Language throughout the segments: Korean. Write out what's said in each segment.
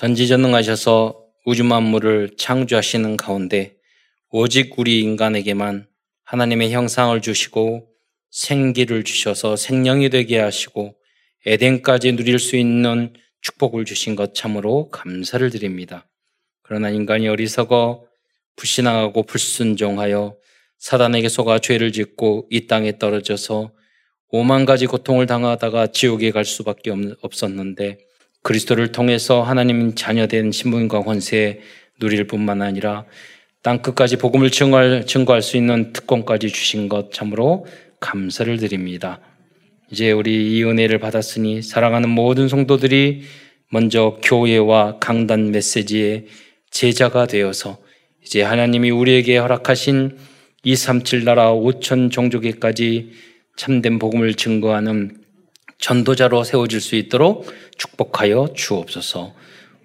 전지전능하셔서 우주 만물을 창조하시는 가운데 오직 우리 인간에게만 하나님의 형상을 주시고 생기를 주셔서 생명이 되게 하시고 에덴까지 누릴 수 있는 축복을 주신 것 참으로 감사를 드립니다. 그러나 인간이 어리석어 불신앙하고 불순종하여 사단에게 속아 죄를 짓고 이 땅에 떨어져서 오만 가지 고통을 당하다가 지옥에 갈 수밖에 없었는데 그리스도를 통해서 하나님 자녀된 신분과 권세 누릴 뿐만 아니라 땅 끝까지 복음을 증거할, 증거할 수 있는 특권까지 주신 것 참으로 감사를 드립니다. 이제 우리 이 은혜를 받았으니 사랑하는 모든 성도들이 먼저 교회와 강단 메시지의 제자가 되어서 이제 하나님이 우리에게 허락하신 237 나라 5천 종족에까지 참된 복음을 증거하는 전도자로 세워질 수 있도록 축복하여 주옵소서.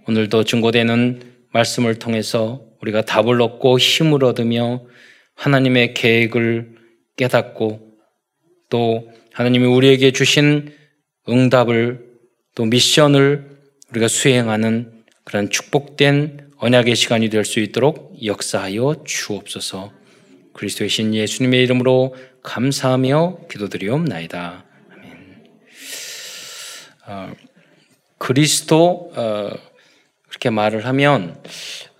오늘도 증거되는 말씀을 통해서 우리가 답을 얻고 힘을 얻으며 하나님의 계획을 깨닫고 또 하나님이 우리에게 주신 응답을 또 미션을 우리가 수행하는 그런 축복된 언약의 시간이 될 수 있도록 역사하여 주옵소서. 그리스도의 신 예수님의 이름으로 감사하며 기도드리옵나이다. 어, 그리스도 어, 그렇게 말을 하면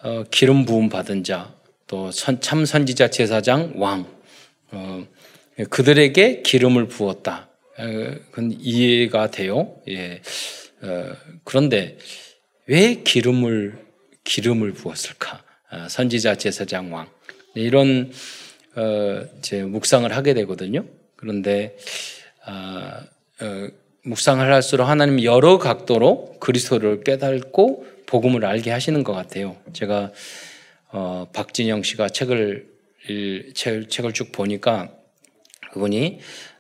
어, 기름 부음 받은 자, 또 참 선지자 제사장 왕 어, 그들에게 기름을 부었다. 어, 그건 이해가 돼요. 예. 어, 그런데 왜 기름을 기름을 부었을까? 아, 선지자 제사장 왕 이런 제 묵상을 하게 되거든요. 그런데 아, 묵상을 할수록 하나님 여러 각도로 그리스도를 깨닫고 복음을 알게 하시는 것 같아요. 제가 어, 박진영 씨가 책을 책, 책을 쭉 보니까 그분이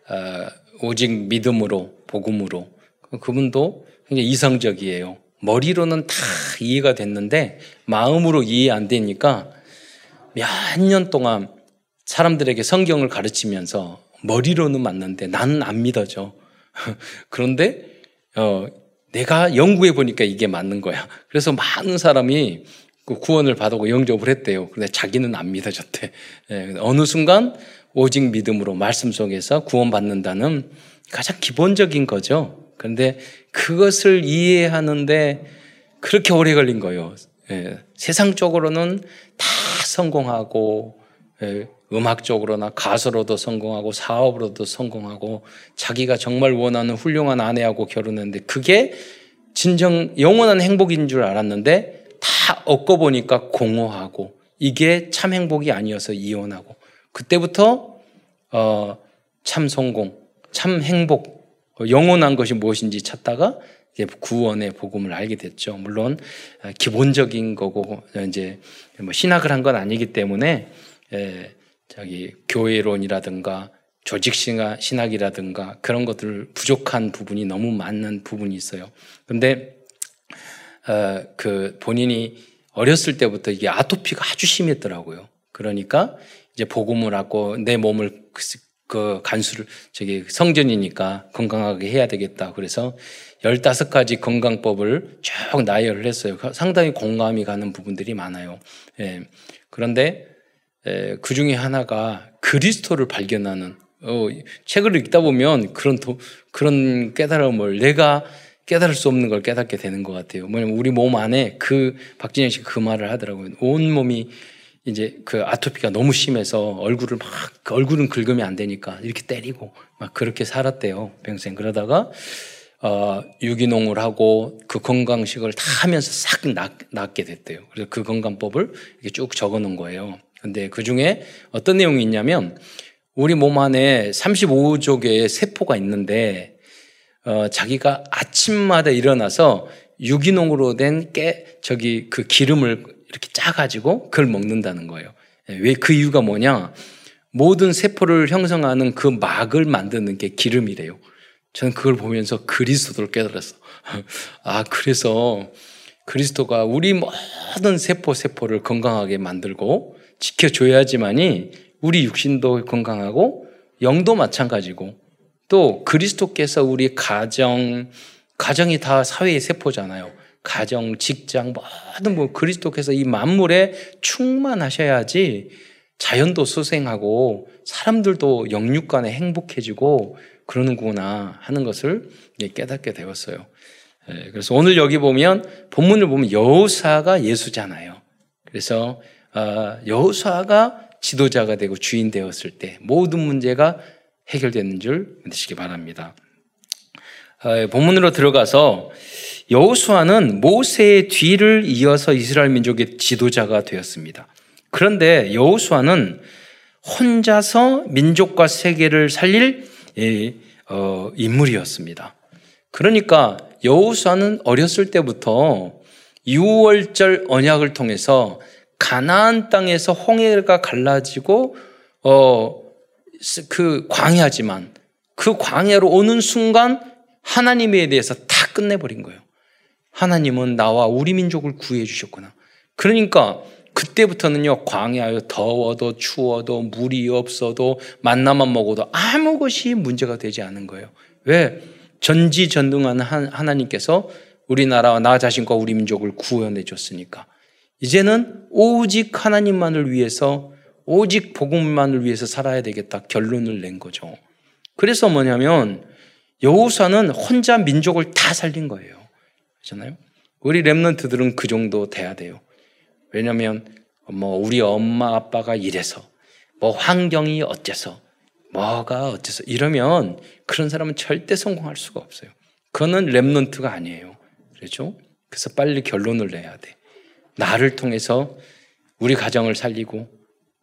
어, 오직 믿음으로 복음으로 그분도 굉장히 이성적이에요. 머리로는 다 이해가 됐는데 마음으로 이해 안 되니까 몇 년 동안 사람들에게 성경을 가르치면서 머리로는 맞는데 나는 안 믿어져. 그런데 어, 내가 연구해 보니까 이게 맞는 거야. 그래서 많은 사람이 그 구원을 받고 영접을 했대요. 근데 자기는 안 믿어졌대. 예, 어느 순간 오직 믿음으로 말씀 속에서 구원받는다는 가장 기본적인 거죠. 그런데 그것을 이해하는데 그렇게 오래 걸린 거예요. 예, 세상적으로는 다 성공하고 예, 음악적으로나 가수로도 성공하고 사업으로도 성공하고 자기가 정말 원하는 훌륭한 아내하고 결혼했는데 그게 진정 영원한 행복인 줄 알았는데 다 얻고 보니까 공허하고 이게 참 행복이 아니어서 이혼하고 그때부터 어, 참 성공, 참 행복, 영원한 것이 무엇인지 찾다가 구원의 복음을 알게 됐죠. 물론 기본적인 거고 이제 뭐 신학을 한 건 아니기 때문에 예, 자기 교회론이라든가 조직 신학이라든가 그런 것들 부족한 부분이 너무 많은 부분이 있어요. 근데 어, 그 본인이 어렸을 때부터 이게 아토피가 아주 심했더라고요. 그러니까 이제 복음을 하고 내 몸을 그, 그 간수를 저기 성전이니까 건강하게 해야 되겠다. 그래서 15가지 건강법을 쭉 나열을 했어요. 상당히 공감이 가는 부분들이 많아요. 예. 그런데 그 중에 하나가 그리스도를 발견하는 어, 책을 읽다 보면 그런 도, 그런 깨달음을 내가 깨달을 수 없는 걸 깨닫게 되는 것 같아요. 뭐냐면 우리 몸 안에 그 박진영 씨가 그 말을 하더라고요. 온 몸이 이제 그 아토피가 너무 심해서 얼굴을 막그 얼굴은 긁으면 안 되니까 이렇게 때리고 막 그렇게 살았대요 평생 그러다가 어, 유기농을 하고 그 건강식을 다 하면서 싹 낫, 낫게 됐대요. 그래서 그 건강법을 이렇게 쭉 적어놓은 거예요. 근데 그 중에 어떤 내용이 있냐면 우리 몸 안에 35조 개의 세포가 있는데 어, 자기가 아침마다 일어나서 유기농으로 된 깨, 저기 그 기름을 이렇게 짜가지고 그걸 먹는다는 거예요. 예, 왜그 이유가 뭐냐? 모든 세포를 형성하는 그 막을 만드는 게 기름이래요. 저는 그걸 보면서 그리스도를 깨달았어. 아, 그래서 그리스도가 우리 모든 세포 세포를 건강하게 만들고 지켜줘야지만이 우리 육신도 건강하고 영도 마찬가지고 또 그리스도께서 우리 가정, 가정이 다 사회의 세포잖아요. 가정, 직장 모든 뭐 그리스도께서 이 만물에 충만하셔야지 자연도 수생하고 사람들도 영육 간에 행복해지고 그러는구나 하는 것을 깨닫게 되었어요. 예, 그래서 오늘 여기 보면 본문을 보면 여호사가 예수잖아요. 그래서 아, 여호사가 지도자가 되고 주인 되었을 때 모든 문제가 해결되는 줄 믿으시기 바랍니다. 아, 본문으로 들어가서 여호수아는 모세의 뒤를 이어서 이스라엘 민족의 지도자가 되었습니다. 그런데 여호수아는 혼자서 민족과 세계를 살릴 어, 인물이었습니다. 그러니까 여호수아는 어렸을 때부터 6월절 언약을 통해서 가나안 땅에서 홍해가 갈라지고 어, 그 광야지만 그 광야로 오는 순간 하나님에 대해서 다 끝내버린 거예요. 하나님은 나와 우리 민족을 구해 주셨구나. 그러니까 그때부터는요, 광야에 더워도 추워도 물이 없어도 만나만 먹어도 아무 것이 문제가 되지 않은 거예요. 왜? 전지전능한 하나님께서 우리나라와 나 자신과 우리 민족을 구원해 줬으니까. 이제는 오직 하나님만을 위해서, 오직 복음만을 위해서 살아야 되겠다. 결론을 낸 거죠. 그래서 뭐냐면, 여호사는 혼자 민족을 다 살린 거예요. 그렇잖아요? 우리 랩런트들은 그 정도 돼야 돼요. 왜냐하면 뭐 우리 엄마 아빠가 이래서 뭐 환경이 어째서 뭐가 어째서 이러면 그런 사람은 절대 성공할 수가 없어요. 그거는 랩런트가 아니에요. 그렇죠? 그래서 빨리 결론을 내야 돼. 나를 통해서 우리 가정을 살리고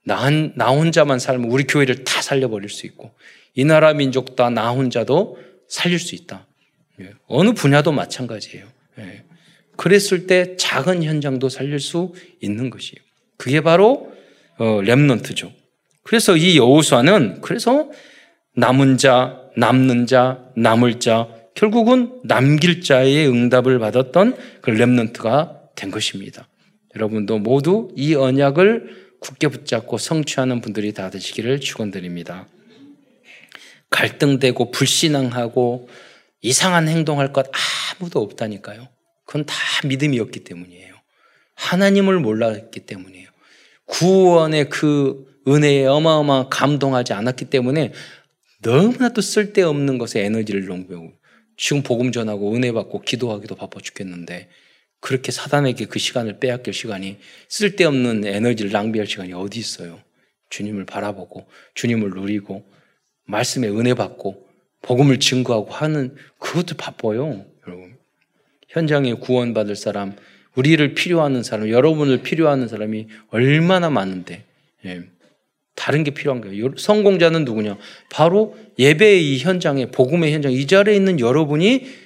나, 나 혼자만 살면 우리 교회를 다 살려버릴 수 있고 이 나라 민족 다 나 혼자도 살릴 수 있다. 예. 어느 분야도 마찬가지예요. 예. 그랬을 때 작은 현장도 살릴 수 있는 것이에요. 그게 바로 어, 렘넌트죠. 그래서 이 여호수아는 그래서 남은 자, 남는 자, 남을 자, 결국은 남길 자의 응답을 받았던 그 렘넌트가 된 것입니다. 여러분도 모두 이 언약을 굳게 붙잡고 성취하는 분들이 다 되시기를 축원드립니다. 갈등되고 불신앙하고 이상한 행동할 것 아무도 없다니까요. 그건 다 믿음이 었기 때문이에요. 하나님을 몰랐기 때문이에요. 구원의 그 은혜에 어마어마 감동하지 않았기 때문에 너무나도 쓸데없는 것에 에너지를 낭비하고 지금 복음 전하고 은혜 받고 기도하기도 바빠 죽겠는데 그렇게 사단에게 그 시간을 빼앗길 시간이 쓸데없는 에너지를 낭비할 시간이 어디 있어요? 주님을 바라보고 주님을 누리고 말씀에 은혜 받고 복음을 증거하고 하는 그것도 바빠요, 여러분. 현장에 구원받을 사람, 우리를 필요하는 사람, 여러분을 필요하는 사람이 얼마나 많은데, 예. 다른 게 필요한 거예요. 성공자는 누구냐? 바로 예배의 이 현장에, 복음의 현장, 이 자리에 있는 여러분이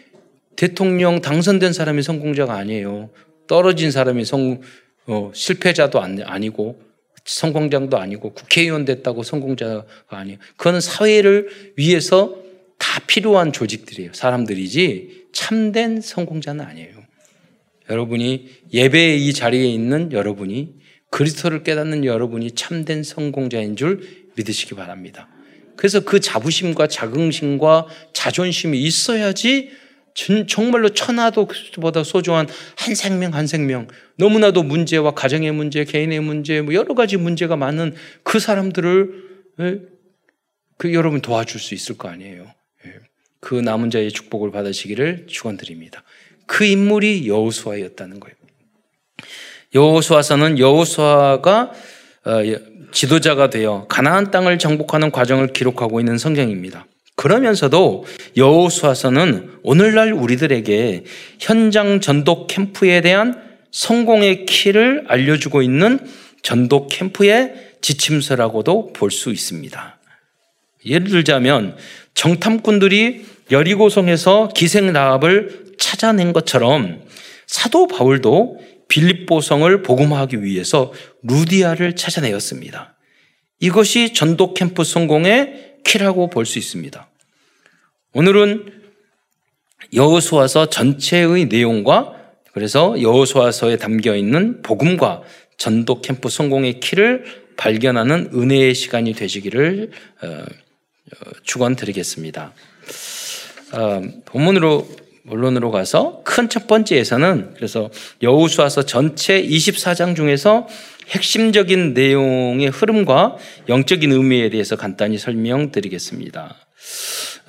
대통령 당선된 사람이 성공자가 아니에요. 떨어진 사람이 성, 어, 실패자도 아니고, 성공자도 아니고, 국회의원 됐다고 성공자가 아니에요. 그거는 사회를 위해서 다 필요한 조직들이에요. 사람들이지 참된 성공자는 아니에요. 여러분이 예배의 이 자리에 있는 여러분이 그리스도를 깨닫는 여러분이 참된 성공자인 줄 믿으시기 바랍니다. 그래서 그 자부심과 자긍심과 자존심이 있어야지 정말로 천하도 보다 소중한 한 생명 한 생명 너무나도 문제와 가정의 문제, 개인의 문제, 뭐 여러 가지 문제가 많은 그 사람들을 그 여러분 도와줄 수 있을 거 아니에요. 그 남은 자의 축복을 받으시기를 축원드립니다. 그 인물이 여호수아였다는 거예요. 여호수아서는 여호수아가 어, 지도자가 되어 가나안 땅을 정복하는 과정을 기록하고 있는 성경입니다. 그러면서도 여호수아서는 오늘날 우리들에게 현장 전독 캠프에 대한 성공의 키를 알려주고 있는 전독 캠프의 지침서라고도 볼 수 있습니다. 예를 들자면 정탐꾼들이 여리고성에서 기생 라합을 찾아낸 것처럼 사도 바울도 빌립보성을 복음하기 위해서 루디아를 찾아내었습니다. 이것이 전도 캠프 성공의 키라고 볼 수 있습니다. 오늘은 여호수아서 전체의 내용과 그래서 여호수아서에 담겨 있는 복음과 전도 캠프 성공의 키를 발견하는 은혜의 시간이 되시기를 어, 어, 축원드리겠습니다. 어, 본문으로 본론으로 가서 큰 첫 번째에서는 그래서 여우수아서 전체 24장 중에서 핵심적인 내용의 흐름과 영적인 의미에 대해서 간단히 설명드리겠습니다.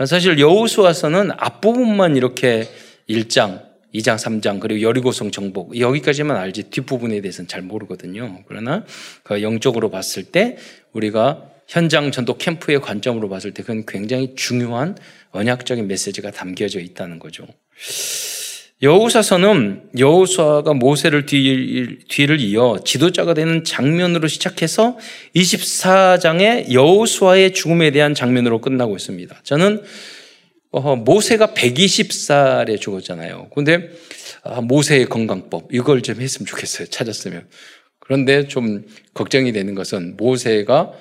사실 여우수아서는 앞부분만 이렇게 1장, 2장, 3장 그리고 여리고성 정복 여기까지만 알지 뒷부분에 대해서는 잘 모르거든요. 그러나 그 영적으로 봤을 때 우리가 현장 전도 캠프의 관점으로 봤을 때 그건 굉장히 중요한 언약적인 메시지가 담겨져 있다는 거죠. 여우사서는 여우수아가 모세를 뒤, 뒤를 이어 지도자가 되는 장면으로 시작해서 24장의 여우수아의 죽음에 대한 장면으로 끝나고 있습니다. 저는 어, 모세가 120살에 죽었잖아요. 근데 아, 모세의 건강법 이걸 좀 했으면 좋겠어요. 찾았으면. 그런데 좀 걱정이 되는 것은 모세가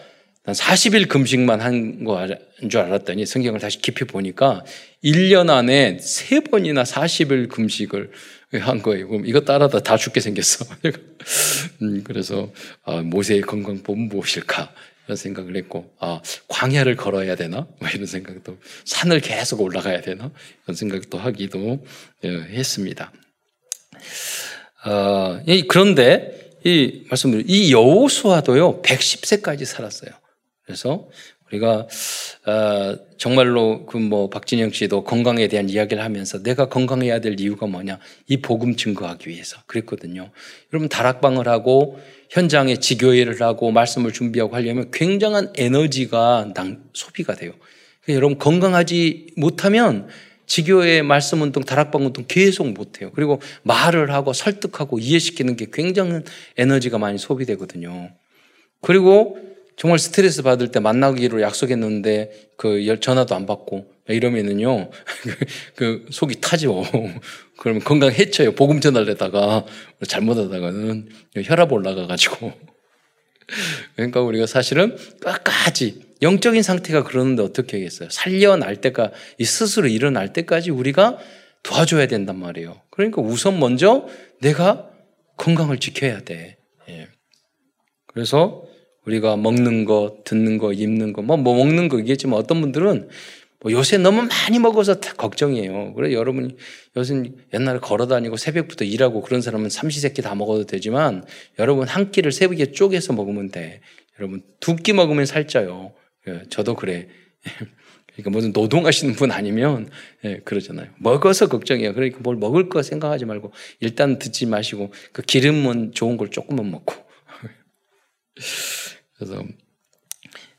40일 금식만 한거줄 알았더니 성경을 다시 깊이 보니까 1년 안에 3번이나 40일 금식을 한 거예요. 그럼 이거 따라다 다 죽게 생겼어. 음, 그래서 아, 모세의 건강법은 무엇일까? 이런 생각을 했고, 아, 광야를 걸어야 되나? 뭐 이런 생각도, 산을 계속 올라가야 되나? 이런 생각도 하기도 예, 했습니다. 어, 그런데 이 말씀드린 이 여호수아도요 110세까지 살았어요. 그래서 우리가 어, 정말로 그 뭐 박진영 씨도 건강에 대한 이야기를 하면서 내가 건강해야 될 이유가 뭐냐 이 복음 증거하기 위해서 그랬거든요. 여러분 다락방을 하고 현장에 지교회를 하고 말씀을 준비하고 하려면 굉장한 에너지가 낭, 소비가 돼요. 여러분 건강하지 못하면 지교회 말씀 운동, 다락방 운동 계속 못해요. 그리고 말을 하고 설득하고 이해시키는 게 굉장한 에너지가 많이 소비되거든요. 그리고 정말 스트레스 받을 때 만나기로 약속했는데 그 전화도 안 받고 이러면은요 그 속이 타죠. 그러면 건강 해쳐요. 복음 전달에다가 잘못하다가는 혈압 올라가가지고 그러니까 우리가 사실은 끝까지 영적인 상태가 그러는데 어떻게 하겠어요? 살려날 때까 이 스스로 일어날 때까지 우리가 도와줘야 된단 말이에요. 그러니까 우선 먼저 내가 건강을 지켜야 돼. 예. 그래서 우리가 먹는 거, 듣는 거, 입는 거, 뭐, 뭐 먹는 거 얘기했지만 어떤 분들은 뭐 요새 너무 많이 먹어서 걱정이에요. 그래 여러분이 요새 옛날에 걸어 다니고 새벽부터 일하고 그런 사람은 삼시세끼 다 먹어도 되지만 여러분 한 끼를 새벽에 쪼개서 먹으면 돼. 여러분 두 끼 먹으면 살쪄요. 예, 저도 그래. 그러니까 무슨 노동하시는 분 아니면 예, 그러잖아요. 먹어서 걱정이에요. 그러니까 뭘 먹을 거 생각하지 말고 일단 듣지 마시고 그 기름은 좋은 걸 조금만 먹고 그래서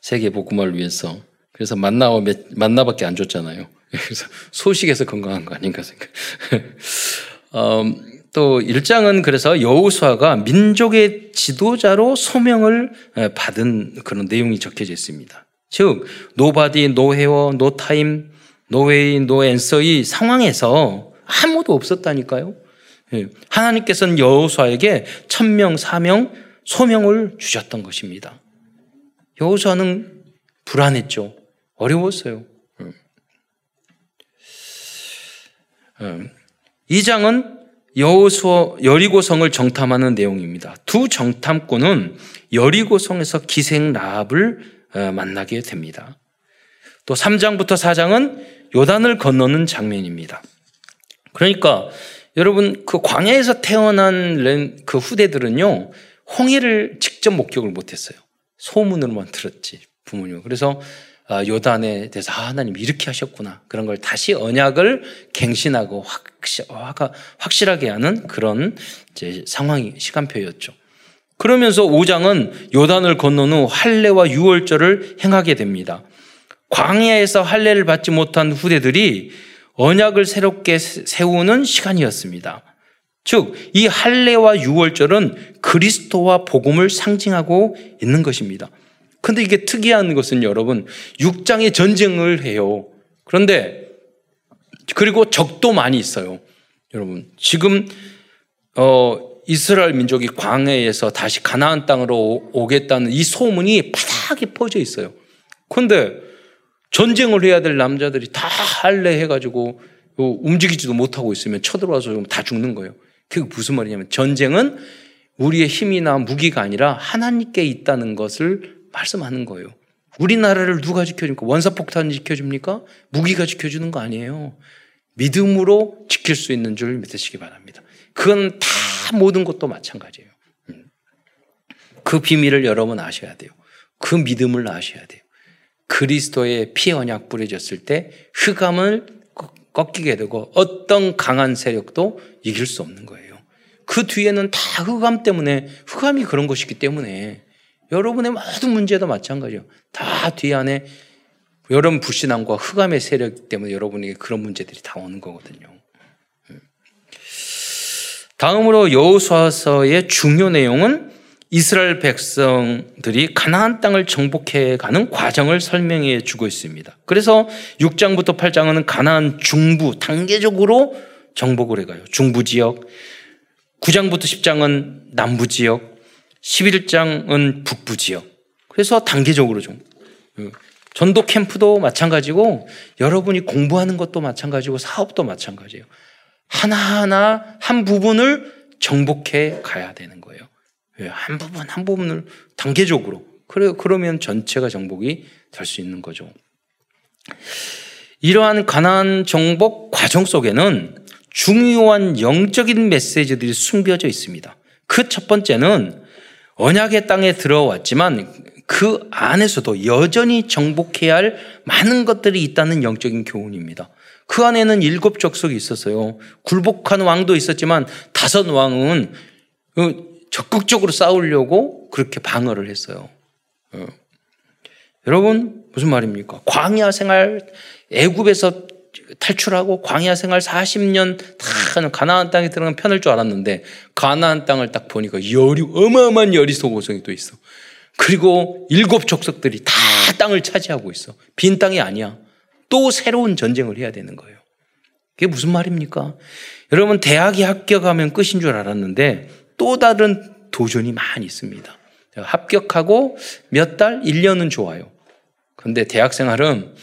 세계 복음화를 위해서 그래서 만나와 만나밖에 안 줬잖아요. 그래서 소식해서 건강한 거 아닌가 생각. 음, 또 1장은 그래서 여호수아가 민족의 지도자로 소명을 받은 그런 내용이 적혀져 있습니다. 즉 노바디, 노헤어, 노타임, 노웨이, 노앤서의 상황에서 아무도 없었다니까요. 예, 하나님께서는 여호수아에게 천명, 사명, 소명을 주셨던 것입니다. 여호수아는 불안했죠. 어려웠어요. 음. 음. 이 장은 여호수아 여리고성을 정탐하는 내용입니다. 두 정탐꾼은 여리고성에서 기생 라합을 어, 만나게 됩니다. 또 3장부터 4장은 요단을 건너는 장면입니다. 그러니까 여러분 그 광야에서 태어난 그 후대들은요 홍해를 직접 목격을 못했어요. 소문으로만 들었지 부모님. 그래서 아, 요단에 대해서 아, 하나님 이렇게 하셨구나 그런 걸 다시 언약을 갱신하고 확실, 확실하게 하는 그런 이제 상황이 시간표였죠. 그러면서 5장은 요단을 건넌 후 할례와 유월절을 행하게 됩니다. 광야에서 할례를 받지 못한 후대들이 언약을 새롭게 세우는 시간이었습니다. 즉, 이 할례와 유월절은 그리스도와 복음을 상징하고 있는 것입니다. 근데 이게 특이한 것은 여러분, 6장에 전쟁을 해요. 그런데, 그리고 적도 많이 있어요. 여러분, 지금, 어, 이스라엘 민족이 광해에서 다시 가나안 땅으로 오겠다는 이 소문이 바닥에 퍼져 있어요. 그런데 전쟁을 해야 될 남자들이 다 할래 해가지고 움직이지도 못하고 있으면 쳐들어와서 다 죽는 거예요. 그게 무슨 말이냐면 전쟁은 우리의 힘이나 무기가 아니라 하나님께 있다는 것을 말씀하는 거예요. 우리나라를 누가 지켜줍니까? 원사폭탄 지켜줍니까? 무기가 지켜주는 거 아니에요. 믿음으로 지킬 수 있는 줄 믿으시기 바랍니다. 그건 다 모든 것도 마찬가지예요. 음. 그 비밀을 여러분 아셔야 돼요. 그 믿음을 아셔야 돼요. 그리스도의 피 언약 뿌려졌을 때 흑암을 꺾이게 되고 어떤 강한 세력도 이길 수 없는 거예요. 그 뒤에는 다 흑암 때문에 흑암이 그런 것이기 때문에 여러분의 모든 문제도 마찬가지예요. 다 뒤 안에 여러분 불신앙과 흑암의 세력 때문에 여러분에게 그런 문제들이 다 오는 거거든요. 다음으로 여호수아서의 중요 내용은 이스라엘 백성들이 가나안 땅을 정복해 가는 과정을 설명해 주고 있습니다. 그래서 6장부터 8장은 가나안 중부 단계적으로 정복을 해 가요. 중부 지역. 9장부터 10장은 남부 지역. 11장은 북부 지역. 그래서 단계적으로 좀 전도 캠프도 마찬가지고 여러분이 공부하는 것도 마찬가지고 사업도 마찬가지예요. 하나하나 한 부분을 정복해 가야 되는 거예요. 예, 한 부분 한 부분을 단계적으로 그래 그러면 전체가 정복이 될 수 있는 거죠. 이러한 가난 정복 과정 속에는 중요한 영적인 메시지들이 숨겨져 있습니다. 그 첫 번째는 언약의 땅에 들어왔지만 그 안에서도 여전히 정복해야 할 많은 것들이 있다는 영적인 교훈입니다. 그 안에는 일곱 족속이 있었어요. 굴복한 왕도 있었지만 다섯 왕은 적극적으로 싸우려고 그렇게 방어를 했어요. 어. 여러분 무슨 말입니까? 광야 생활 애굽에서 탈출하고 광야 생활 40년 다 가나안 땅에 들어간 편할 줄 알았는데 가나안 땅을 딱 보니까 열이 어마어마한 열이 소 고성이 또 있어. 그리고 일곱 족속들이 다 땅을 차지하고 있어. 빈 땅이 아니야. 또 새로운 전쟁을 해야 되는 거예요. 그게 무슨 말입니까? 여러분 대학에 합격하면 끝인 줄 알았는데 또 다른 도전이 많이 있습니다. 합격하고 몇 달, 1년은 좋아요. 근데 대학 생활은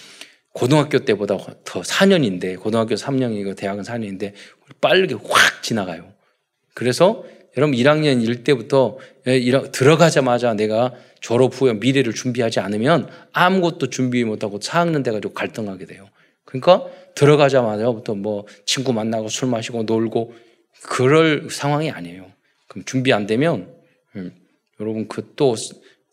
고등학교 때보다 더 4년인데, 고등학교 3년이고 대학은 4년인데, 빠르게 확 지나가요. 그래서 여러분 1학년 일 때부터 들어가자마자 내가 졸업 후에 미래를 준비하지 않으면 아무것도 준비 못하고 4학년 돼가지고 갈등하게 돼요. 그러니까 들어가자마자부터 뭐 친구 만나고 술 마시고 놀고 그럴 상황이 아니에요. 그럼 준비 안 되면 음, 여러분 그 또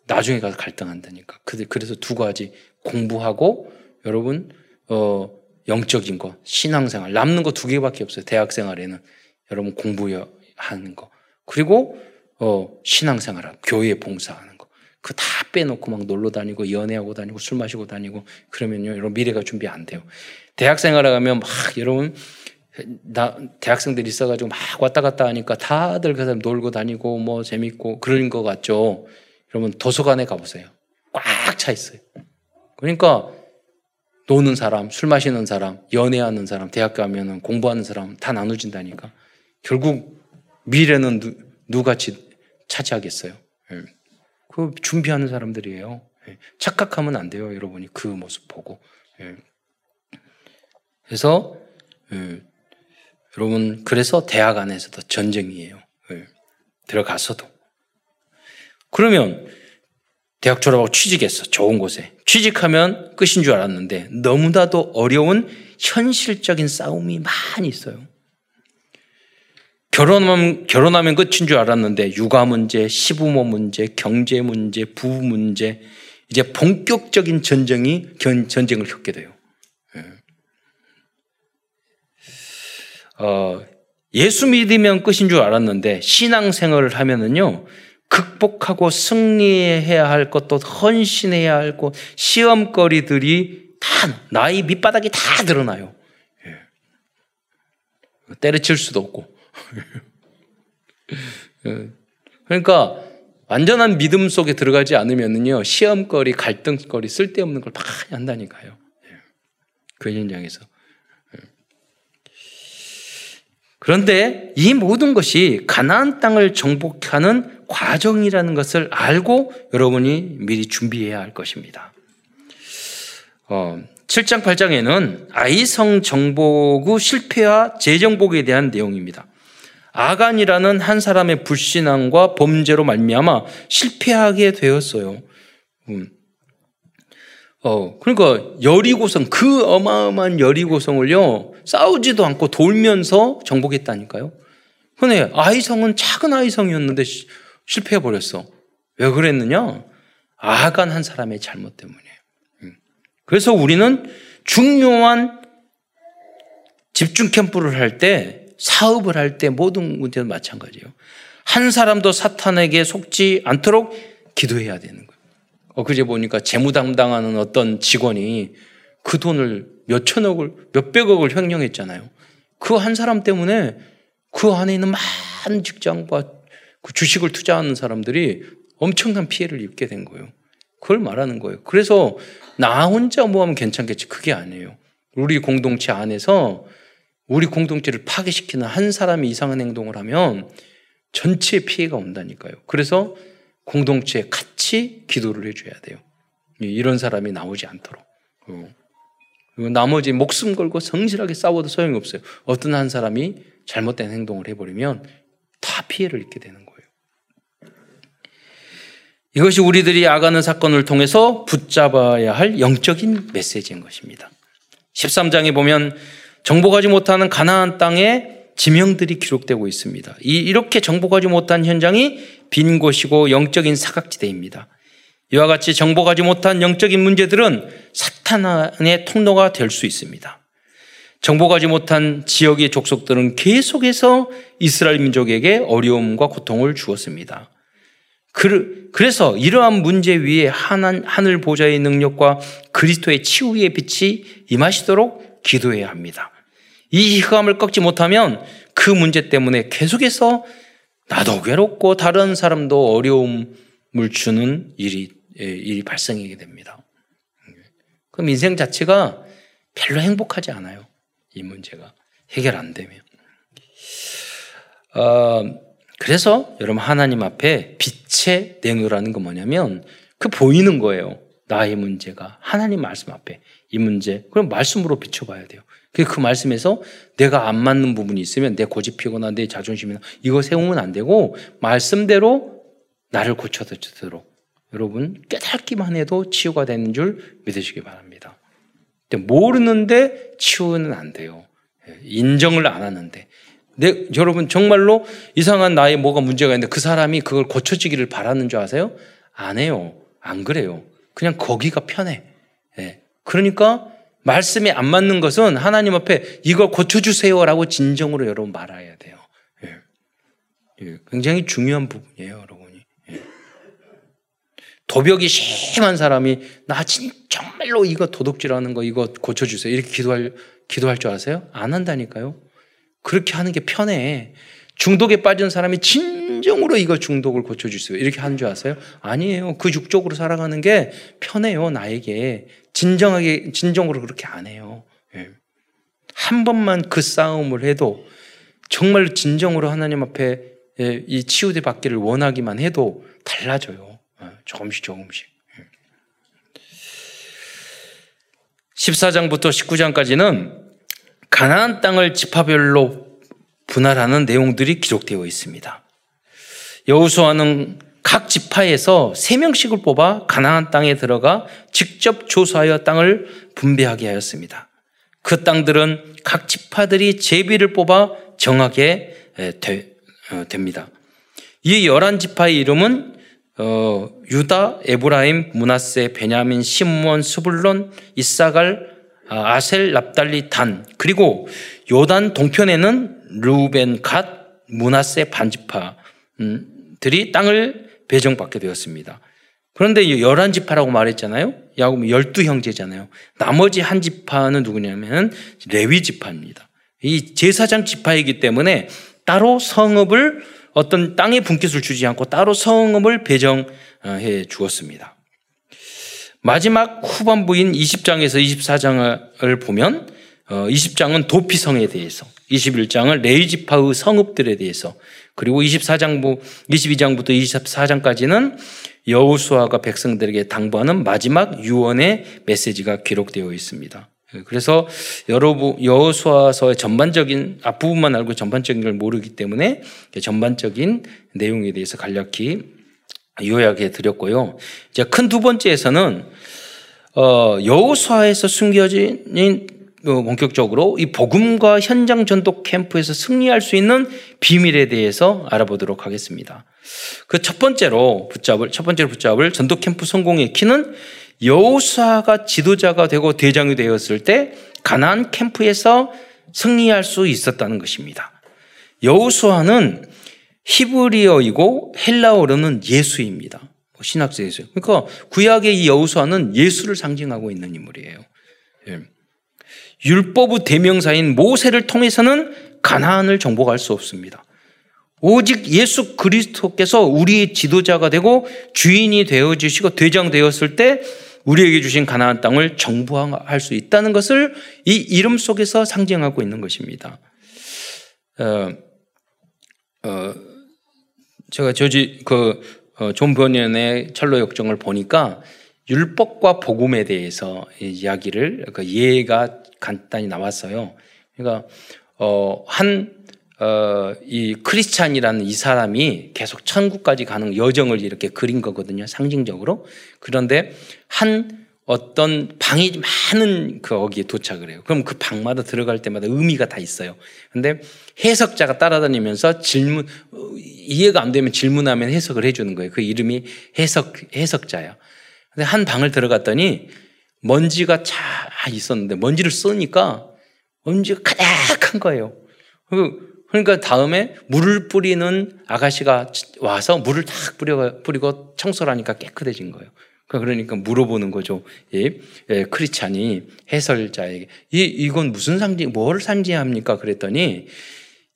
나중에 가서 갈등한다니까. 그래서 두 가지 공부하고 여러분 어 영적인 거, 신앙생활 남는 거 두 개밖에 없어요. 대학생활에는 여러분 공부하는 거 그리고 어 신앙생활, 교회 봉사하는 거. 그 다 빼놓고 막 놀러 다니고 연애하고 다니고 술 마시고 다니고 그러면요 여러분 미래가 준비 안 돼요. 대학생활에 가면 막 여러분 나 대학생들 있어가지고 막 왔다 갔다 하니까 다들 그 사람 놀고 다니고 뭐 재밌고 그런 것 같죠. 여러분 도서관에 가보세요. 꽉 차 있어요. 그러니까 노는 사람, 술 마시는 사람, 연애하는 사람, 대학 가면은 공부하는 사람 다 나눠진다니까. 결국 미래는 누, 누가 차지하겠어요? 예. 그 준비하는 사람들이에요. 예. 착각하면 안 돼요, 여러분이 그 모습 보고. 예. 그래서 여러분, 그래서 대학 안에서도 전쟁이에요. 네. 들어가서도. 그러면 대학 졸업하고 취직했어. 좋은 곳에. 취직하면 끝인 줄 알았는데 너무나도 어려운 현실적인 싸움이 많이 있어요. 결혼하면, 결혼하면 끝인 줄 알았는데 육아 문제, 시부모 문제, 경제 문제, 부부 문제, 이제 본격적인 전쟁이 전쟁을 겪게 돼요. 어, 예수 믿으면 끝인 줄 알았는데 신앙생활을 하면은요 극복하고 승리해야 할 것도 헌신해야 할 것, 시험거리들이 다 나이 밑바닥이 다 드러나요. 예. 때려칠 수도 없고. 예. 그러니까 완전한 믿음 속에 들어가지 않으면요 시험거리, 갈등거리, 쓸데없는 걸 많이 한다니까요. 예. 그 현장에서. 그런데 이 모든 것이 가나안 땅을 정복하는 과정이라는 것을 알고 여러분이 미리 준비해야 할 것입니다. 어, 7장 8장에는 아이성 정복 후 실패와 재정복에 대한 내용입니다. 아간이라는 한 사람의 불신앙과 범죄로 말미암아 실패하게 되었어요. 음. 어, 그러니까 여리고성 그 어마어마한 여리고성을요 싸우지도 않고 돌면서 정복했다니까요. 근데 아이성은 작은 아이성이었는데 실패해 버렸어. 왜 그랬느냐? 아간 한 사람의 잘못 때문이에요. 음. 그래서 우리는 중요한 집중 캠프를 할 때, 사업을 할 때 모든 문제도 마찬가지예요. 한 사람도 사탄에게 속지 않도록 기도해야 되는 거예요. 엊그제 보니까 재무 담당하는 어떤 직원이 그 돈을 몇 천억을, 몇 백억을 횡령했잖아요. 그 한 사람 때문에 그 안에 있는 많은 직장과 그 주식을 투자하는 사람들이 엄청난 피해를 입게 된 거예요. 그걸 말하는 거예요. 그래서 나 혼자 뭐 하면 괜찮겠지. 그게 아니에요. 우리 공동체 안에서 우리 공동체를 파괴시키는 한 사람이 이상한 행동을 하면 전체 피해가 온다니까요. 그래서 공동체에 같이 기도를 해줘야 돼요. 이런 사람이 나오지 않도록. 어. 나머지 목숨 걸고 성실하게 싸워도 소용이 없어요. 어떤 한 사람이 잘못된 행동을 해버리면 다 피해를 입게 되는 거예요. 이것이 우리들이 아가는 사건을 통해서 붙잡아야 할 영적인 메시지인 것입니다. 13장에 보면 정복하지 못하는 가나안 땅에 지명들이 기록되고 있습니다. 이렇게 정복하지 못한 현장이 빈 곳이고 영적인 사각지대입니다. 이와 같이 정복하지 못한 영적인 문제들은 사탄의 통로가 될 수 있습니다. 정복하지 못한 지역의 족속들은 계속해서 이스라엘 민족에게 어려움과 고통을 주었습니다. 그래서 이러한 문제 위에 하늘 보좌의 능력과 그리스도의 치유의 빛이 임하시도록 기도해야 합니다. 이 흑암을 꺾지 못하면 그 문제 때문에 계속해서 나도 괴롭고 다른 사람도 어려움을 주는 일이, 예, 일이 발생하게 됩니다. 그럼 인생 자체가 별로 행복하지 않아요. 이 문제가 해결 안 되면. 어, 그래서 여러분 하나님 앞에 빛의 내놓으라는 건 뭐냐면 그 보이는 거예요. 나의 문제가 하나님 말씀 앞에 이 문제 그럼 말씀으로 비춰봐야 돼요. 그 말씀에서 내가 안 맞는 부분이 있으면 내 고집이거나 내 자존심이나 이거 세우면 안 되고 말씀대로 나를 고쳐주도록 여러분 깨닫기만 해도 치유가 되는 줄 믿으시기 바랍니다. 모르는데 치유는 안 돼요. 예, 인정을 안 하는데. 내, 여러분 정말로 이상한 나의 뭐가 문제가 있는데 그 사람이 그걸 고쳐지기를 바라는 줄 아세요? 안 해요. 안 그래요. 그냥 거기가 편해. 예. 그러니까 말씀이 안 맞는 것은 하나님 앞에 이걸 고쳐주세요라고 진정으로 여러분 말아야 돼요. 예. 예. 굉장히 중요한 부분이에요, 여러분이. 예. 도벽이 심한 사람이 나 진, 정말로 이거 도둑질하는 거 이거 고쳐주세요. 이렇게 기도할, 기도할 줄 아세요? 안 한다니까요. 그렇게 하는 게 편해. 중독에 빠진 사람이 진정으로 이거 중독을 고쳐주세요. 이렇게 하는 줄 아세요? 아니에요. 그 육적으로 살아가는 게 편해요, 나에게. 진정하게, 진정으로 그렇게 안 해요. 예. 한 번만 그 싸움을 해도 정말 진정으로 하나님 앞에 예, 이 치유대 받기를 원하기만 해도 달라져요. 예, 조금씩 조금씩. 14장부터 19장까지는 가나안 땅을 지파별로 분할하는 내용들이 기록되어 있습니다. 여호수아는 각 지파에서 세 명씩을 뽑아 가나안 땅에 들어가 직접 조사하여 땅을 분배하게 하였습니다. 그 땅들은 각 지파들이 제비를 뽑아 정하게 되, 어, 됩니다. 이 열한 지파의 이름은 어, 유다, 에브라임, 문하세, 베냐민, 시므온, 스불론, 이사갈, 아, 아셀, 납달리, 단 그리고 요단 동편에는 루벤, 갓, 문하세 반지파들이 땅을 배정받게 되었습니다. 그런데 열한 지파라고 말했잖아요. 야곱 열두 형제잖아요. 나머지 한 지파는 누구냐면 레위 지파입니다. 이 제사장 지파이기 때문에 따로 성읍을 어떤 땅의 분깃을 주지 않고 따로 성읍을 배정해 주었습니다. 마지막 후반부인 20장에서 24장을 보면 20장은 어, 도피성에 대해서, 21장은 레이지파의 성읍들에 대해서, 그리고 24장부, 22장부터 24장까지는 여우수아가 백성들에게 당부하는 마지막 유언의 메시지가 기록되어 있습니다. 그래서 여러분 여호수아서의 전반적인 앞부분만 알고 전반적인 걸 모르기 때문에 전반적인 내용에 대해서 간략히 요약해 드렸고요. 이제 큰 두 번째에서는 어, 여호수아에서 숨겨진 어, 본격적으로 이 복음과 현장 전도 캠프에서 승리할 수 있는 비밀에 대해서 알아보도록 하겠습니다. 그 첫 번째로 붙잡을 첫 번째로 붙잡을 전도 캠프 성공의 키는 여호수아가 지도자가 되고 대장이 되었을 때 가나안 캠프에서 승리할 수 있었다는 것입니다. 여호수아는 히브리어이고 헬라어로는 예수입니다. 뭐 예수. 그러니까 구약의 이 여호수아는 예수를 상징하고 있는 인물이에요. 예. 율법의 대명사인 모세를 통해서는 가나안을 정복할 수 없습니다. 오직 예수 그리스도께서 우리의 지도자가 되고 주인이 되어 주시고 대장 되었을 때 우리에게 주신 가나안 땅을 정부할 수 있다는 것을 이 이름 속에서 상징하고 있는 것입니다. 어, 어, 제가 저지 그존 어, 번연의 철로 역정을 보니까 율법과 복음에 대해서 이야기를 그 예가 간단히 나왔어요. 그러니까 어 한 어, 이 크리스찬이라는 이 사람이 계속 천국까지 가는 여정을 이렇게 그린 거거든요. 상징적으로. 그런데 한 어떤 방이 많은 그 거기에 도착을 해요. 그럼 그 방마다 들어갈 때마다 의미가 다 있어요. 근데 해석자가 따라다니면서 질문, 이해가 안 되면 질문하면 해석을 해주는 거예요. 그 이름이 해석, 해석자야. 근데 한 방을 들어갔더니 먼지가 차 있었는데 먼지를 쓰니까 먼지가 가득한 거예요. 그 그러니까 다음에 물을 뿌리는 아가씨가 와서 물을 탁 뿌려, 뿌리고 청소를 하니까 깨끗해진 거예요. 그러니까 물어보는 거죠. 예, 예, 크리찬이 해설자에게 이 이건 무슨 상징, 뭘 상징합니까? 그랬더니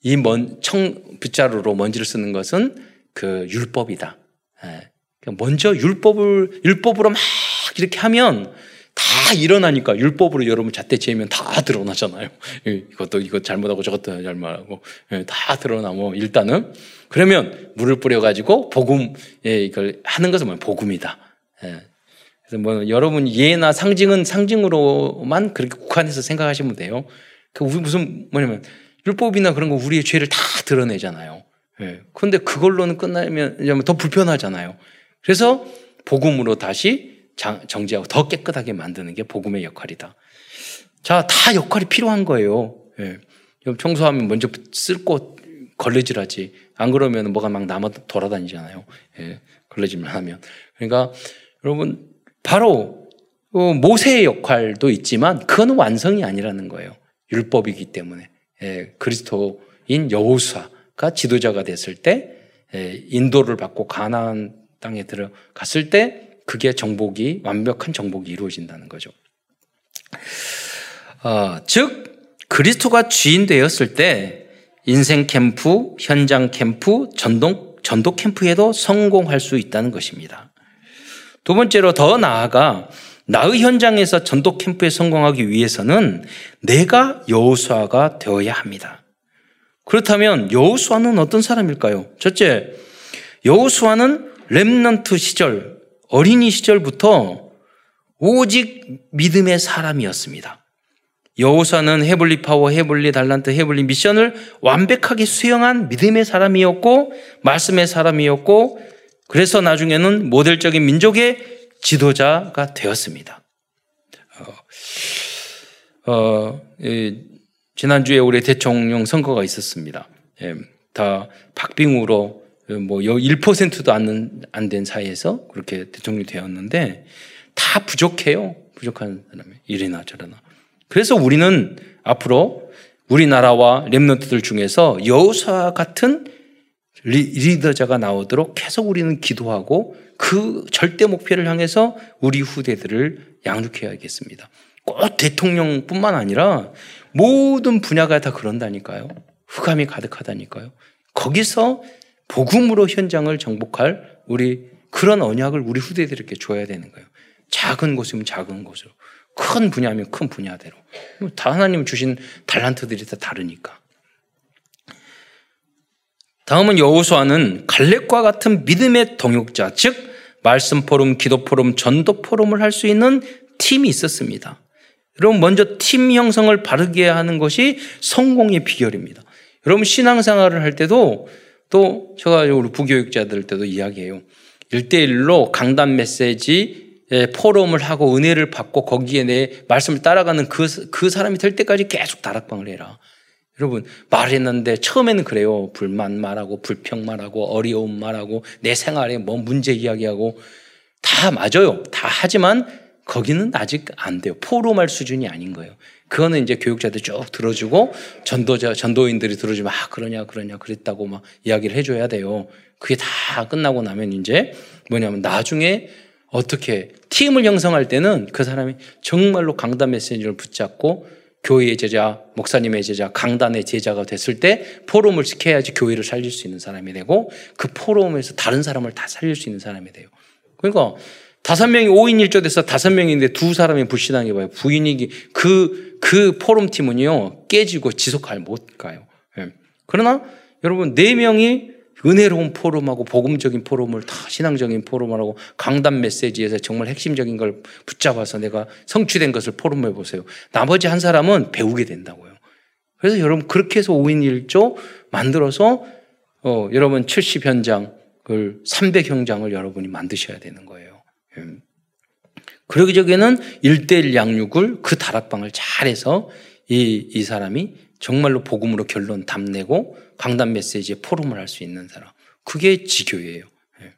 이 먼 청 빗자루로 먼지를 쓰는 것은 그 율법이다. 예, 그러니까 먼저 율법을 율법으로 막 이렇게 하면 다 일어나니까 율법으로 여러분 잣대 재면 다 드러나잖아요. 이것도 이것 잘못하고 저것도 잘못하고 예, 다 드러나고 일단은 그러면 물을 뿌려 가지고 복음 예, 이걸 하는 것은 뭐 복음이다. 예. 그래서 뭐 여러분 예나 상징은 상징으로만 그렇게 국한해서 생각하시면 돼요. 그 무슨 뭐냐면 율법이나 그런 거 우리의 죄를 다 드러내잖아요. 예. 그런데 그걸로는 끝나면 더 불편하잖아요. 그래서 복음으로 다시 정지하고 더 깨끗하게 만드는 게 복음의 역할이다. 자, 다 역할이 필요한 거예요. 예. 청소하면 먼저 쓸고 걸레질하지. 안 그러면 뭐가 막 남아 돌아다니잖아요. 예. 걸레질만 하면. 그러니까 여러분 바로 어, 모세의 역할도 있지만 그건 완성이 아니라는 거예요. 율법이기 때문에 예. 그리스도인 여호수아가 지도자가 됐을 때 예. 인도를 받고 가나안 땅에 들어갔을 때 그게 정복이 완벽한 정복이 이루어진다는 거죠. 어, 즉 그리스도가 주인 되었을 때 인생 캠프, 현장 캠프, 전동 전도 캠프에도 성공할 수 있다는 것입니다. 두 번째로 더 나아가 나의 현장에서 전도 캠프에 성공하기 위해서는 내가 여호수아가 되어야 합니다. 그렇다면 여호수아는 어떤 사람일까요? 첫째, 여호수아는 렘넌트 시절 어린이 시절부터 오직 믿음의 사람이었습니다. 여호수아는 heavenly power, heavenly 달란트, heavenly mission을 완벽하게 수행한 믿음의 사람이었고 말씀의 사람이었고 그래서 나중에는 모델적인 민족의 지도자가 되었습니다. 어, 어, 예, 지난주에 우리 대통령 선거가 있었습니다. 예, 다 박빙으로 뭐 1%도 안 된 사이에서 그렇게 대통령이 되었는데 다 부족해요. 부족한 사람이 이래나 저래나. 그래서 우리는 앞으로 우리나라와 렘넌트들 중에서 여호사 같은 리 더자가 나오도록 계속 우리는 기도하고 그 절대 목표를 향해서 우리 후대들을 양육해야겠습니다. 꼭 대통령뿐만 아니라 모든 분야가 다 그런다니까요. 흑암이 가득하다니까요. 거기서 복음으로 현장을 정복할 우리 그런 언약을 우리 후대들에게 줘야 되는 거예요. 작은 곳이면 작은 곳으로, 큰 분야면 큰 분야대로. 다 하나님 주신 달란트들이 다 다르니까. 다음은 여호수아는 갈렙과 같은 믿음의 동역자, 즉 말씀 포럼, 기도 포럼, 전도 포럼을 할 수 있는 팀이 있었습니다. 여러분 먼저 팀 형성을 바르게 하는 것이 성공의 비결입니다. 여러분 신앙생활을 할 때도 또 제가 우리 부교육자들 때도 이야기해요. 일대일로 강단 메시지 예, 포럼을 하고 은혜를 받고 거기에 내 말씀을 따라가는 그, 그 사람이 될 때까지 계속 다락방을 해라. 여러분, 말했는데 처음에는 그래요. 불만 말하고, 불평 말하고, 어려움 말하고, 내 생활에 뭐 문제 이야기하고, 다 맞아요. 다 하지만 거기는 아직 안 돼요. 포럼할 수준이 아닌 거예요. 그거는 이제 교육자들 쭉 들어주고, 전도자, 전도인들이 들어주면, 아, 그러냐, 그러냐, 그랬다고 막 이야기를 해줘야 돼요. 그게 다 끝나고 나면 이제 뭐냐면 나중에 어떻게 팀을 형성할 때는 그 사람이 정말로 강단 메시지를 붙잡고 교회의 제자, 목사님의 제자, 강단의 제자가 됐을 때 포럼을 지켜야지 교회를 살릴 수 있는 사람이 되고 그 포럼에서 다른 사람을 다 살릴 수 있는 사람이 돼요. 그러니까 다섯 명이 5인 1조 돼서 다섯 명인데 두 사람이 불신앙해 봐요. 부인이 그, 그 포럼 팀은요, 깨지고 지속할 못 가요. 예. 그러나 여러분, 네 명이 은혜로운 포럼하고 복음적인 포럼을 다 신앙적인 포럼을 하고 강단 메시지에서 정말 핵심적인 걸 붙잡아서 내가 성취된 것을 포럼해 보세요. 나머지 한 사람은 배우게 된다고요. 그래서 여러분 그렇게 해서 5인 1조 만들어서 어, 여러분 70 현장을 300 현장을 여러분이 만드셔야 되는 거예요. 음. 그러기 전에는 1대1 양육을 그 다락방을 잘해서 이, 이 사람이 정말로 복음으로 결론 답내고 강단 메시지에 포럼을 할 수 있는 사람. 그게 지교예요. 예.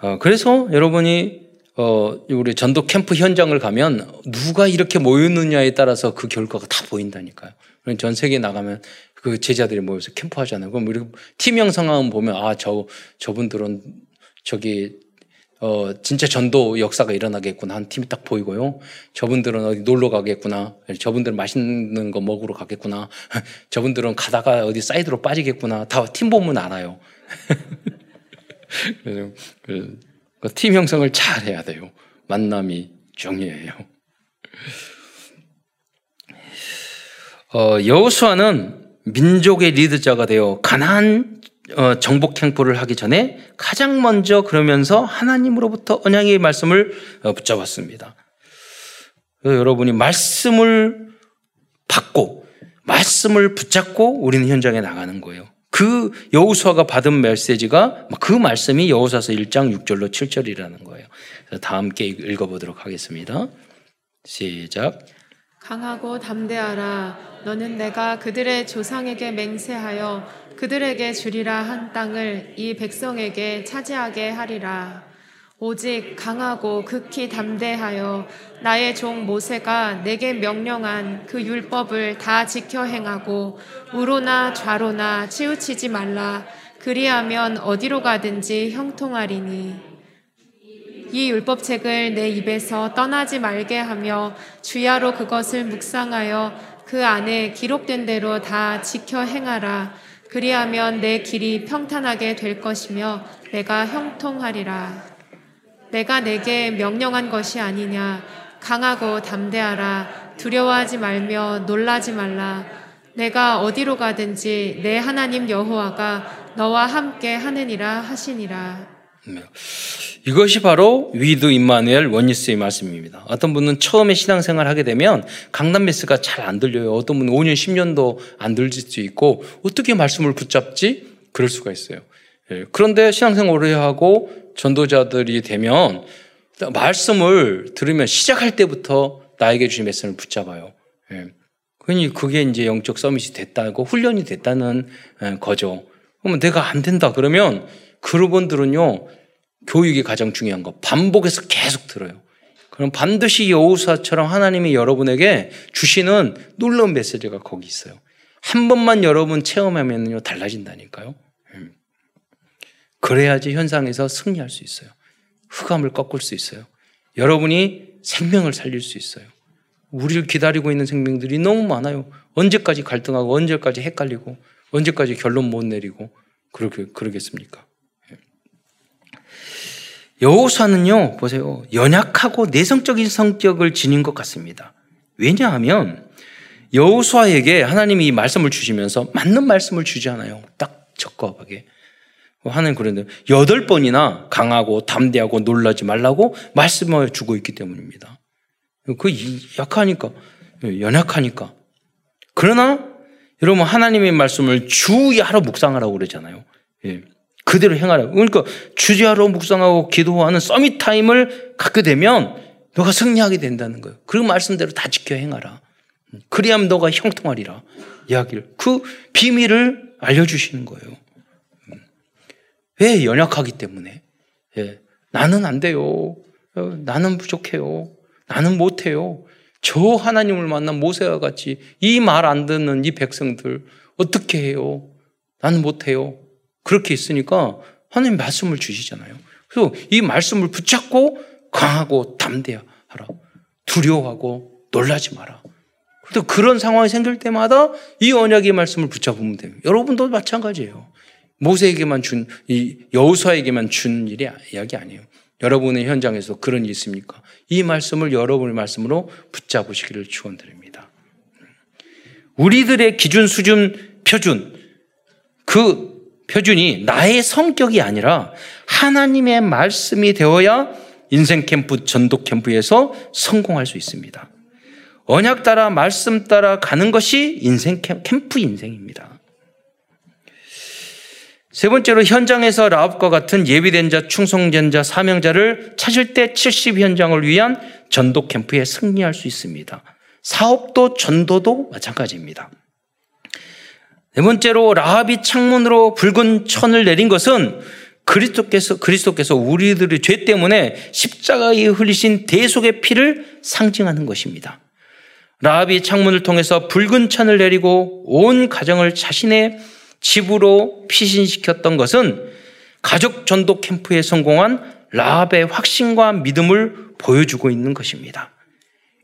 어, 그래서 여러분이 어, 우리 전도 캠프 현장을 가면 누가 이렇게 모였느냐에 따라서 그 결과가 다 보인다니까요. 전 세계 나가면 그 제자들이 모여서 캠프 하잖아요. 그럼 우리 팀 형성하면 보면 아, 저, 저분들은 저기 어, 진짜 전도 역사가 일어나겠구나 한 팀이 딱 보이고요. 저분들은 어디 놀러 가겠구나. 저분들은 맛있는 거 먹으러 가겠구나. 저분들은 가다가 어디 사이드로 빠지겠구나. 다 팀 보면 알아요. 그래서 그, 그팀 형성을 잘 해야 돼요. 만남이 중요해요. 어, 여호수아는 민족의 리더자가 되어 가난 어, 정복 캠프를 하기 전에 가장 먼저 그러면서 하나님으로부터 언약의 말씀을 어, 붙잡았습니다. 여러분이 말씀을 받고 말씀을 붙잡고 우리는 현장에 나가는 거예요. 그 여호수아가 받은 메시지가 그 말씀이 여호수아서 1장 6절로 7절이라는 거예요. 다 함께 읽어보도록 하겠습니다. 시작. 강하고 담대하라. 너는 내가 그들의 조상에게 맹세하여 그들에게 주리라 한 땅을 이 백성에게 차지하게 하리라. 오직 강하고 극히 담대하여 나의 종 모세가 내게 명령한 그 율법을 다 지켜 행하고 우로나 좌로나 치우치지 말라. 그리하면 어디로 가든지 형통하리니. 이 율법책을 내 입에서 떠나지 말게 하며 주야로 그것을 묵상하여 그 안에 기록된 대로 다 지켜 행하라. 그리하면 네 길이 평탄하게 될 것이며 네가 형통하리라. 내가 네게 명령한 것이 아니냐. 강하고 담대하라. 두려워하지 말며 놀라지 말라. 네가 어디로 가든지 네 하나님 여호와가 너와 함께 하느니라 하시니라. 네. 이것이 바로 with Immanuel oneness의 말씀입니다. 어떤 분은 처음에 신앙생활 하게 되면 강단 메스가 잘 안 들려요. 어떤 분은 5년, 10년도 안 들릴 수 있고 어떻게 말씀을 붙잡지? 그럴 수가 있어요. 예. 그런데 신앙생활 오래 하고 전도자들이 되면 말씀을 들으면 시작할 때부터 나에게 주신 메시지를 붙잡아요. 예. 그러니 그게 이제 영적 서밋이 됐다고 훈련이 됐다는 예, 거죠. 그러면 내가 안 된다 그러면 그분들은요 교육이 가장 중요한 거. 반복해서 계속 들어요. 그럼 반드시 여우사처럼 하나님이 여러분에게 주시는 놀라운 메시지가 거기 있어요. 한 번만 여러분 체험하면요 달라진다니까요. 음. 그래야지 현상에서 승리할 수 있어요. 흑암을 꺾을 수 있어요. 여러분이 생명을 살릴 수 있어요. 우리를 기다리고 있는 생명들이 너무 많아요. 언제까지 갈등하고 언제까지 헷갈리고 언제까지 결론 못 내리고 그러겠습니까? 여호수아는요, 보세요. 연약하고 내성적인 성격을 지닌 것 같습니다. 왜냐하면 여호수아에게 하나님이 말씀을 주시면서 맞는 말씀을 주지 않아요. 딱 적합하게. 하나님 그런데 여덟 번이나 강하고 담대하고 놀라지 말라고 말씀을 주고 있기 때문입니다. 그 약하니까, 연약하니까. 그러나 여러분 하나님의 말씀을 주야로 묵상하라고 그러잖아요. 예. 그 그대로 행하라. 그러니까 주제하러 묵상하고 기도하는 서밋 타임을 갖게 되면 너가 승리하게 된다는 거예요. 그 말씀대로 다 지켜 행하라. 그리하면 너가 형통하리라. 이야기를. 그 비밀을 알려주시는 거예요. 왜 연약하기 때문에. 예. 나는 안 돼요. 어, 나는 부족해요. 나는 못해요. 저 하나님을 만난 모세와 같이 이 말 안 듣는 이 백성들 어떻게 해요? 나는 못해요. 그렇게 있으니까 하나님 말씀을 주시잖아요. 그래서 이 말씀을 붙잡고 강하고 담대하라. 두려워하고 놀라지 마라. 또 그런 상황이 생길 때마다 이 언약의 말씀을 붙잡으면 돼요. 여러분도 마찬가지예요. 모세에게만 준, 이 여우수아에게만 준 일이 이야기 아니에요. 여러분의 현장에서 그런 일이 있습니까? 이 말씀을 여러분의 말씀으로 붙잡으시기를 축원드립니다. 우리들의 기준, 수준, 표준 그 표준이 나의 성격이 아니라 하나님의 말씀이 되어야 인생 캠프, 전도 캠프에서 성공할 수 있습니다. 언약 따라 말씀 따라 가는 것이 인생 캠프 인생입니다. 세 번째로 현장에서 라합과 같은 예비된 자, 충성된 자, 사명자를 찾을 때 70 현장을 위한 전도 캠프에 승리할 수 있습니다. 사업도 전도도 마찬가지입니다. 네 번째로 라합이 창문으로 붉은 천을 내린 것은 그리스도께서 그리스도께서 우리들의 죄 때문에 십자가에 흘리신 대속의 피를 상징하는 것입니다. 라합이 창문을 통해서 붉은 천을 내리고 온 가정을 자신의 집으로 피신시켰던 것은 가족 전도 캠프에 성공한 라합의 확신과 믿음을 보여주고 있는 것입니다.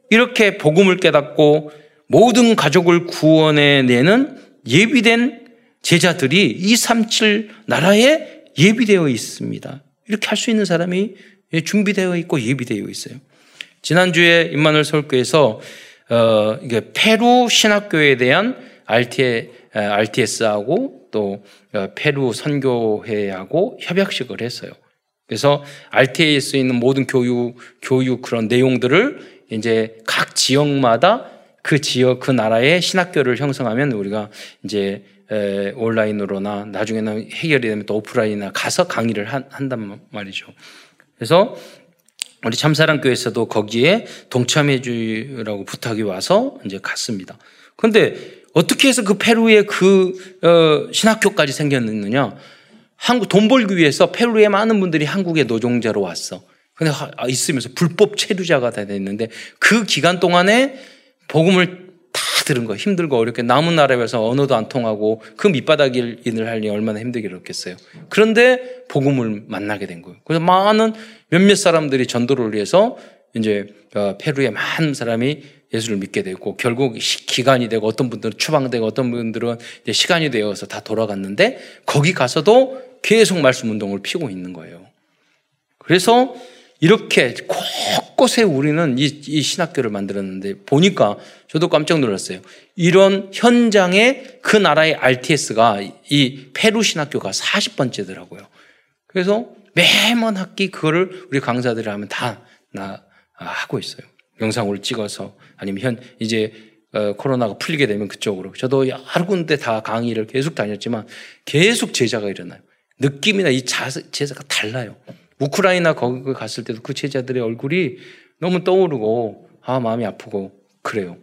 이렇게 복음을 깨닫고 모든 가족을 구원해 내는 예비된 제자들이 237 나라에 예비되어 있습니다. 이렇게 할 수 있는 사람이 준비되어 있고 예비되어 있어요. 지난주에 임마누엘 서울교회에서 어, 페루 신학교에 대한 RT, RTS하고 또 어, 페루 선교회하고 협약식을 했어요. 그래서 RTA에 쓰 있는 모든 교육, 교육 그런 내용들을 이제 각 지역마다 그 지역, 그 나라의 신학교를 형성하면 우리가 이제 온라인으로나 나중에는 해결이 되면 또 오프라인이나 가서 강의를 한, 한단 말이죠. 그래서 우리 참사랑교회에서도 거기에 동참해 주라고 부탁이 와서 이제 갔습니다. 그런데 어떻게 해서 그 페루에 그 어, 신학교까지 생겼느냐? 한국 돈 벌기 위해서 페루에 많은 분들이 한국에 노동자로 왔어. 근데 아, 있으면서 불법 체류자가 다 됐는데 그 기간 동안에 복음을 다 들은 거 힘들고 어렵게 남은 나라에서 언어도 안 통하고 그 밑바닥 일을 하니 얼마나 힘들겠어요. 그런데 복음을 만나게 된 거예요. 그래서 많은 몇몇 사람들이 전도를 위해서 이제 어, 페루에 많은 사람이 예수를 믿게 되고 결국 기간이 되고 어떤 분들은 추방되고 어떤 분들은 시간이 되어서 다 돌아갔는데 거기 가서도 계속 말씀 운동을 피고 있는 거예요. 그래서 이렇게 곳곳에 우리는 이, 이, 신학교를 만들었는데 보니까 저도 깜짝 놀랐어요. 이런 현장에 그 나라의 RTS가 이 페루 신학교가 40번째더라고요. 그래서 매번 학기 그거를 우리 강사들이 하면 다 나, 아, 하고 있어요. 영상으로 찍어서 아니면 현 이제 어, 코로나가 풀리게 되면 그쪽으로 저도 여러 군데 다 강의를 계속 다녔지만 계속 제자가 일어나요. 느낌이나 이 제자가 달라요. 우크라이나 거기 갔을 때도 그 제자들의 얼굴이 너무 떠오르고 아 마음이 아프고 그래요.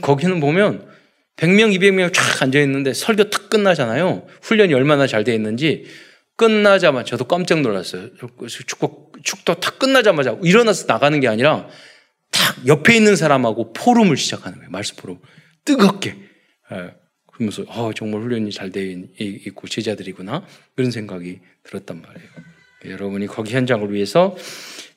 거기는 보면 100명, 200명 쫙 앉아 있는데 설교 탁 끝나잖아요. 훈련이 얼마나 잘 돼 있는지 끝나자마자 저도 깜짝 놀랐어요. 축복 축도 탁 끝나자마자 일어나서 나가는 게 아니라 탁 옆에 있는 사람하고 포럼을 시작하는 거예요. 말씀 포럼 뜨겁게. 예. 그러면서 아, 정말 훈련이 잘 돼 있고 제자들이구나 그런 생각이 들었단 말이에요. 여러분이 거기 현장을 위해서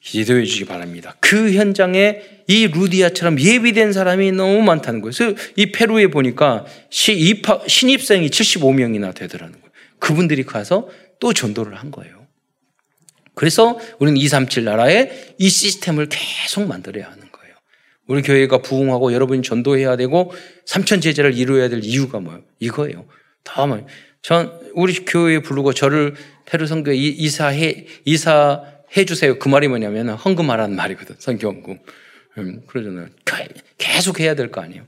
기도해 주시기 바랍니다. 그 현장에 이 루디아처럼 예비된 사람이 너무 많다는 거예요. 이 페루에 보니까 신입생이 75명이나 되더라는 거예요. 그분들이 가서 또 전도를 한 거예요. 그래서 우리는 237 나라에 이 시스템을 계속 만들어야 하는 거예요. 우리 교회가 부흥하고 여러분이 전도해야 되고 삼천 제자를 이루어야 될 이유가 뭐예요? 이거예요. 다음은 전 우리 교회에 부르고 저를 페루 선교에 이사해 이사해 주세요. 그 말이 뭐냐면 헌금하라는 말이거든. 선교 헌금. 음, 그러잖아요. 계속 해야 될 거 아니에요.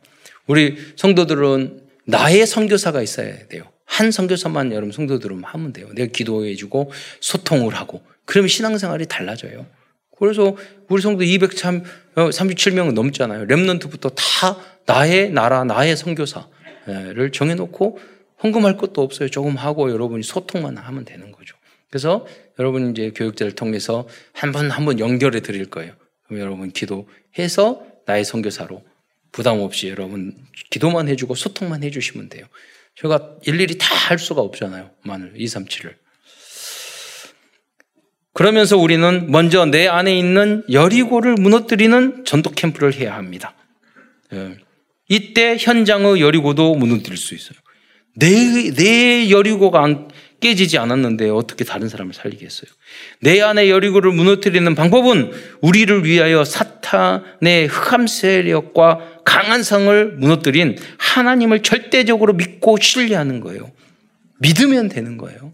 우리 성도들은 나의 선교사가 있어야 돼요. 한 선교사만 여러분 성도들은 하면 돼요. 내가 기도해 주고 소통을 하고 그러면 신앙생활이 달라져요. 그래서 우리 성도 237명 넘잖아요. 렘넌트부터 다 나의 나라, 나의 선교사를 정해 놓고 헌금할 것도 없어요. 조금 하고 여러분이 소통만 하면 되는 거죠. 그래서 여러분 이제 교육자를 통해서 한 번 한 번 연결해 드릴 거예요. 그럼 여러분 기도해서 나의 선교사로 부담 없이 여러분 기도만 해주고 소통만 해주시면 돼요. 제가 일일이 다 할 수가 없잖아요. 마늘 237을. 그러면서 우리는 먼저 내 안에 있는 여리고를 무너뜨리는 전도 캠프를 해야 합니다. 예. 이때 현장의 여리고도 무너뜨릴 수 있어요. 내, 내 여리고가 안, 깨지지 않았는데 어떻게 다른 사람을 살리겠어요? 내 안에 여리고를 무너뜨리는 방법은 우리를 위하여 사탄의 흑암 세력과 강한 성을 무너뜨린 하나님을 절대적으로 믿고 신뢰하는 거예요. 믿으면 되는 거예요.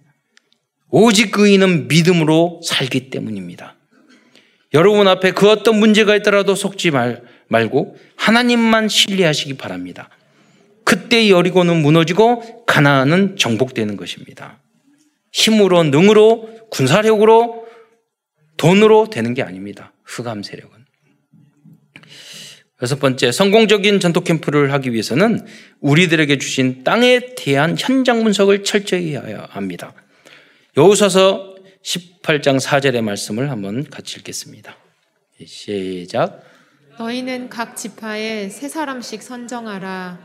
오직 그이는 믿음으로 살기 때문입니다. 여러분 앞에 그 어떤 문제가 있더라도 속지 말, 말고 하나님만 신뢰하시기 바랍니다. 그때 여리고는 무너지고 가나안은 정복되는 것입니다. 힘으로 능으로 군사력으로 돈으로 되는 게 아닙니다. 흑암 세력은. 여섯 번째, 성공적인 전투 캠프를 하기 위해서는 우리들에게 주신 땅에 대한 현장 분석을 철저히 해야 합니다. 여호수아서 18장 4절의 말씀을 한번 같이 읽겠습니다. 시작. 너희는 각 지파에 세 사람씩 선정하라.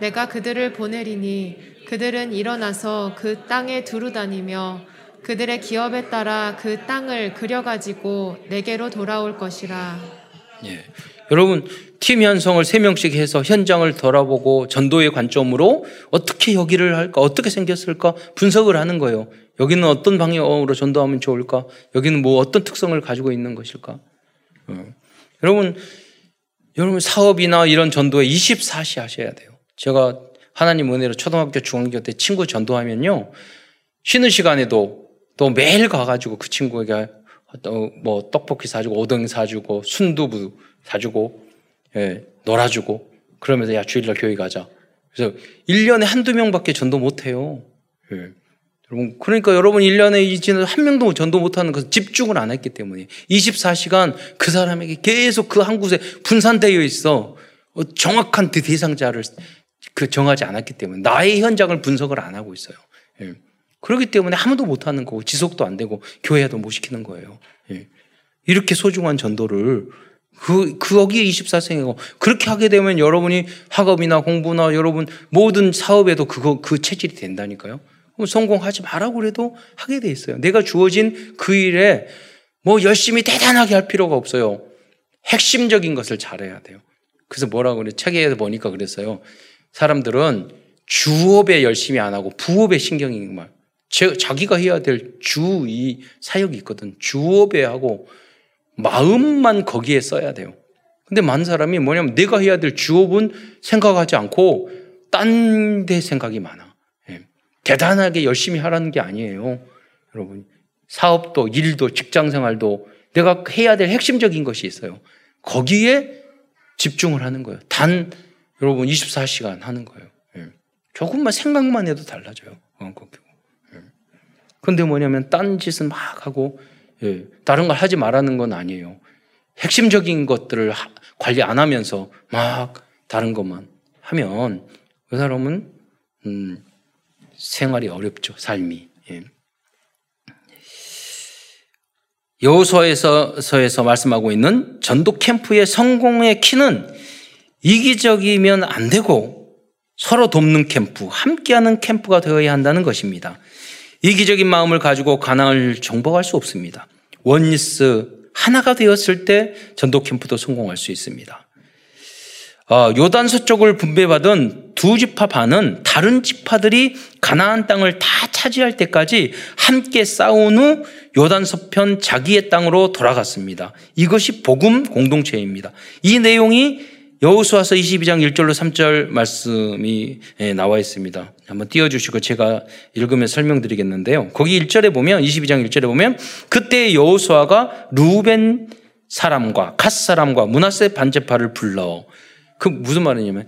내가 그들을 보내리니 그들은 일어나서 그 땅에 두루 다니며 그들의 기업에 따라 그 땅을 그려가지고 내게로 돌아올 것이라. 예. 여러분, 팀 현성을 세 명씩 해서 현장을 돌아보고 전도의 관점으로 어떻게 여기를 할까, 어떻게 생겼을까 분석을 하는 거예요. 여기는 어떤 방향으로 전도하면 좋을까? 여기는 뭐 어떤 특성을 가지고 있는 것일까? 어. 여러분, 여러분 사업이나 이런 전도에 24시 하셔야 돼요. 제가 하나님 은혜로 초등학교, 중학교 때 친구 전도하면요. 쉬는 시간에도 또 매일 가가지고 그 친구에게 뭐 떡볶이 사주고 오뎅 사주고 순두부 사주고 예, 놀아주고 그러면서 야 주일날 교회 가자. 그래서 1년에 한두 명밖에 전도 못 해요. 예. 여러분, 그러니까 여러분 1년에 이제는 한 명도 전도 못 하는 것은 집중을 안 했기 때문에 24시간 그 사람에게 계속 그 한 곳에 분산되어 있어. 어, 정확한 그 대상자를 그 정하지 않았기 때문에 나의 현장을 분석을 안 하고 있어요. 예. 그렇기 때문에 아무도 못 하는 거고 지속도 안 되고 교회도 못 시키는 거예요. 예. 이렇게 소중한 전도를 그, 거기에 24생이고, 그렇게 하게 되면 여러분이 학업이나 공부나 여러분 모든 사업에도 그거, 그 체질이 된다니까요. 성공하지 말라고 그래도 하게 돼 있어요. 내가 주어진 그 일에 뭐 열심히 대단하게 할 필요가 없어요. 핵심적인 것을 잘해야 돼요. 그래서 뭐라고 그래? 책에 보니까 그랬어요. 사람들은 주업에 열심히 안 하고 부업에 신경이 말. 자기가 해야 될 주 이 사역이 있거든. 주업에 하고 마음만 거기에 써야 돼요. 근데 많은 사람이 뭐냐면 내가 해야 될 주업은 생각하지 않고 딴 데 생각이 많아. 예. 대단하게 열심히 하라는 게 아니에요. 여러분. 사업도, 일도, 직장 생활도 내가 해야 될 핵심적인 것이 있어요. 거기에 집중을 하는 거예요. 단 여러분 24시간 하는 거예요. 예. 조금만 생각만 해도 달라져요. 예. 근데 뭐냐면 딴 짓은 막 하고 예. 다른 걸 하지 말라는 건 아니에요. 핵심적인 것들을 관리 안 하면서 막 다른 것만 하면 그 사람은 음, 생활이 어렵죠. 삶이. 예. 여호수아에서 말씀하고 있는 전도 캠프의 성공의 키는 이기적이면 안 되고 서로 돕는 캠프, 함께하는 캠프가 되어야 한다는 것입니다. 이기적인 마음을 가지고 가난을 정복할 수 없습니다. 원리스 하나가 되었을 때 전도 캠프도 성공할 수 있습니다. 어, 요단 서쪽을 분배받은 두 지파 반은 다른 지파들이 가나안 땅을 다 차지할 때까지 함께 싸운 후 요단 서편 자기의 땅으로 돌아갔습니다. 이것이 복음 공동체입니다. 이 내용이 여호수아서 22장 1절로 3절 말씀이 예, 나와 있습니다. 한번 띄워 주시고 제가 읽으면 설명드리겠는데요. 거기 1절에 보면 22장 1절에 보면 그때 여호수아가 루벤 사람과 갓 사람과 문하세 반제파를 불러 그 무슨 말이냐면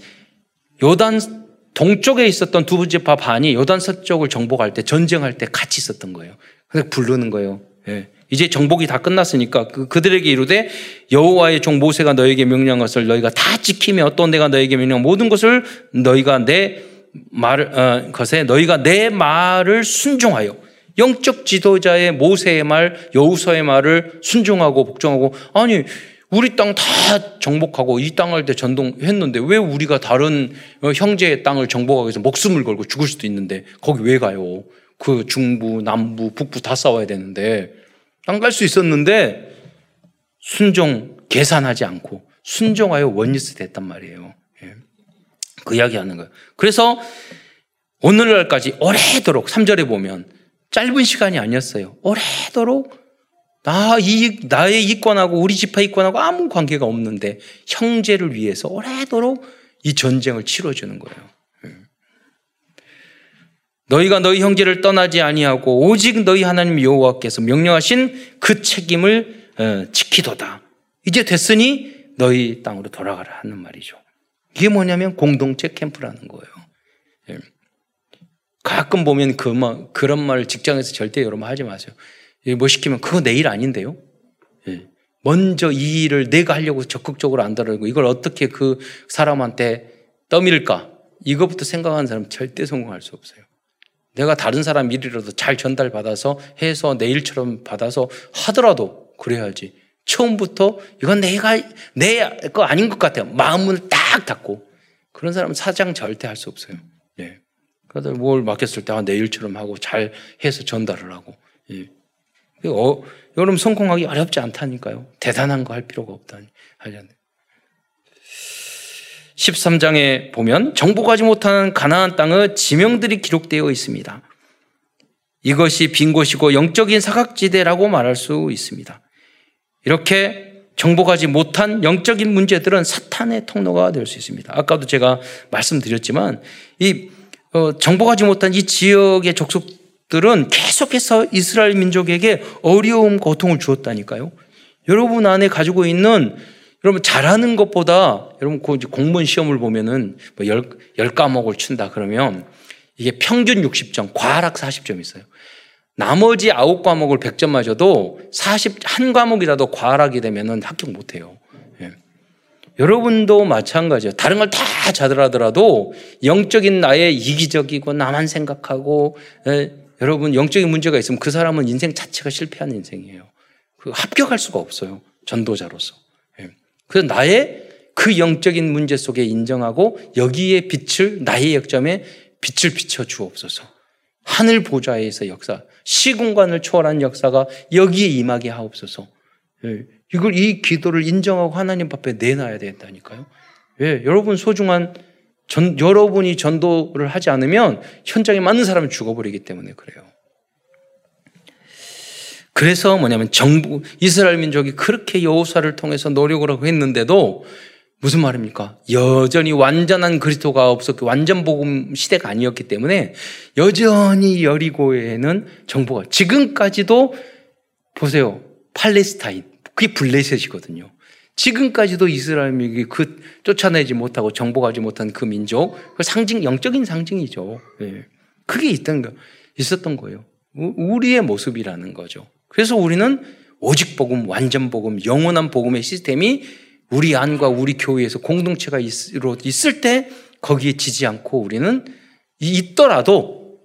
요단 동쪽에 있었던 두 지파 반이 요단 서쪽을 정복할 때 전쟁할 때 같이 있었던 거예요. 그래서 부르는 거예요. 예. 이제 정복이 다 끝났으니까 그, 그들에게 이르되 여호와의 종 모세가 너에게 명령한 것을 너희가 다 지키며 또 내가 너에게 명령한 모든 것을 너희가 내 말, 어, 것에 너희가 내 말을 순종하여 영적 지도자의 모세의 말, 여우서의 말을 순종하고 복종하고 아니 우리 땅 다 정복하고 이 땅 할 때 전동했는데 왜 우리가 다른 어, 형제의 땅을 정복하기 위해서 목숨을 걸고 죽을 수도 있는데 거기 왜 가요? 그 중부, 남부, 북부 다 싸워야 되는데 땅 갈 수 있었는데 순종 계산하지 않고 순종하여 원리스 됐단 말이에요. 예. 그 이야기 하는 거예요. 그래서 오늘날까지 오래도록 3절에 보면 짧은 시간이 아니었어요. 오래도록 나, 이, 나의 이권하고 우리 집화 이권하고 아무 관계가 없는데 형제를 위해서 오래도록 이 전쟁을 치러주는 거예요. 음. 너희가 너희 형제를 떠나지 아니하고 오직 너희 하나님 여호와께서 명령하신 그 책임을 어, 지키도다. 이제 됐으니 너희 땅으로 돌아가라 하는 말이죠. 이게 뭐냐면 공동체 캠프라는 거예요. 예. 가끔 보면 그 말, 그런 말 직장에서 절대 여러분 하지 마세요. 뭐 시키면 그거 내 일 아닌데요? 예. 먼저 이 일을 내가 하려고 적극적으로 안달하고 이걸 어떻게 그 사람한테 떠밀까? 이것부터 생각하는 사람 절대 성공할 수 없어요. 내가 다른 사람 일이라도 잘 전달받아서 해서 내 일처럼 받아서 하더라도 그래야지. 처음부터 이건 내가 내 거 아닌 것 같아요. 마음을 딱 닫고 그런 사람은 사장 절대 할 수 없어요. 예. 그래서 뭘 맡겼을 때 아, 내 일처럼 하고 잘 해서 전달을 하고. 예. 어, 여러분 성공하기 어렵지 않다니까요. 대단한 거 할 필요가 없다니 하려는. 13장에 보면 정복하지 못한 가나안 땅의 지명들이 기록되어 있습니다. 이것이 빈 곳이고 영적인 사각지대라고 말할 수 있습니다. 이렇게 정복하지 못한 영적인 문제들은 사탄의 통로가 될 수 있습니다. 아까도 제가 말씀드렸지만 이 어, 정복하지 못한 이 지역의 족속들은 계속해서 이스라엘 민족에게 어려움, 고통을 주었다니까요. 여러분 안에 가지고 있는 여러분 잘하는 것보다 여러분 공무원 시험을 보면은 뭐 열, 열 과목을 춘다 그러면 이게 평균 60점, 과락 40점 있어요. 나머지 아홉 과목을 100점 맞아도 40, 한 과목이라도 과락이 되면은 합격 못 해요. 예. 여러분도 마찬가지예요. 다른 걸 다 잘하더라도 영적인 나의 이기적이고 나만 생각하고 예. 여러분 영적인 문제가 있으면 그 사람은 인생 자체가 실패한 인생이에요. 그 합격할 수가 없어요. 전도자로서. 예. 그래서 나의 그 영적인 문제 속에 인정하고 여기에 빛을 나의 역점에 빛을 비춰 주옵소서. 하늘 보좌에서 역사, 시공간을 초월한 역사가 여기에 임하게 하옵소서. 예, 이걸 이 기도를 인정하고 하나님 앞에 내놔야 된다니까요. 예, 여러분 소중한 전, 여러분이 전도를 하지 않으면 현장에 맞는 사람이 죽어버리기 때문에 그래요. 그래서 뭐냐면 정부 이스라엘 민족이 그렇게 여호사를 통해서 노력을 하고 했는데도 무슨 말입니까? 여전히 완전한 그리스도가 없었고 완전 복음 시대가 아니었기 때문에 여전히 여리고에는 정보가 지금까지도 보세요. 팔레스타인 그게 블레셋이거든요. 지금까지도 이스라엘 민족이 그 쫓아내지 못하고 정복하지 못한 그 민족 그 상징 영적인 상징이죠. 예. 그게 있던 거 있었던 거예요. 우리의 모습이라는 거죠. 그래서 우리는 오직 복음, 완전 복음, 영원한 복음의 시스템이 우리 안과 우리 교회에서 공동체가 있을 때 거기에 지지 않고 우리는 있더라도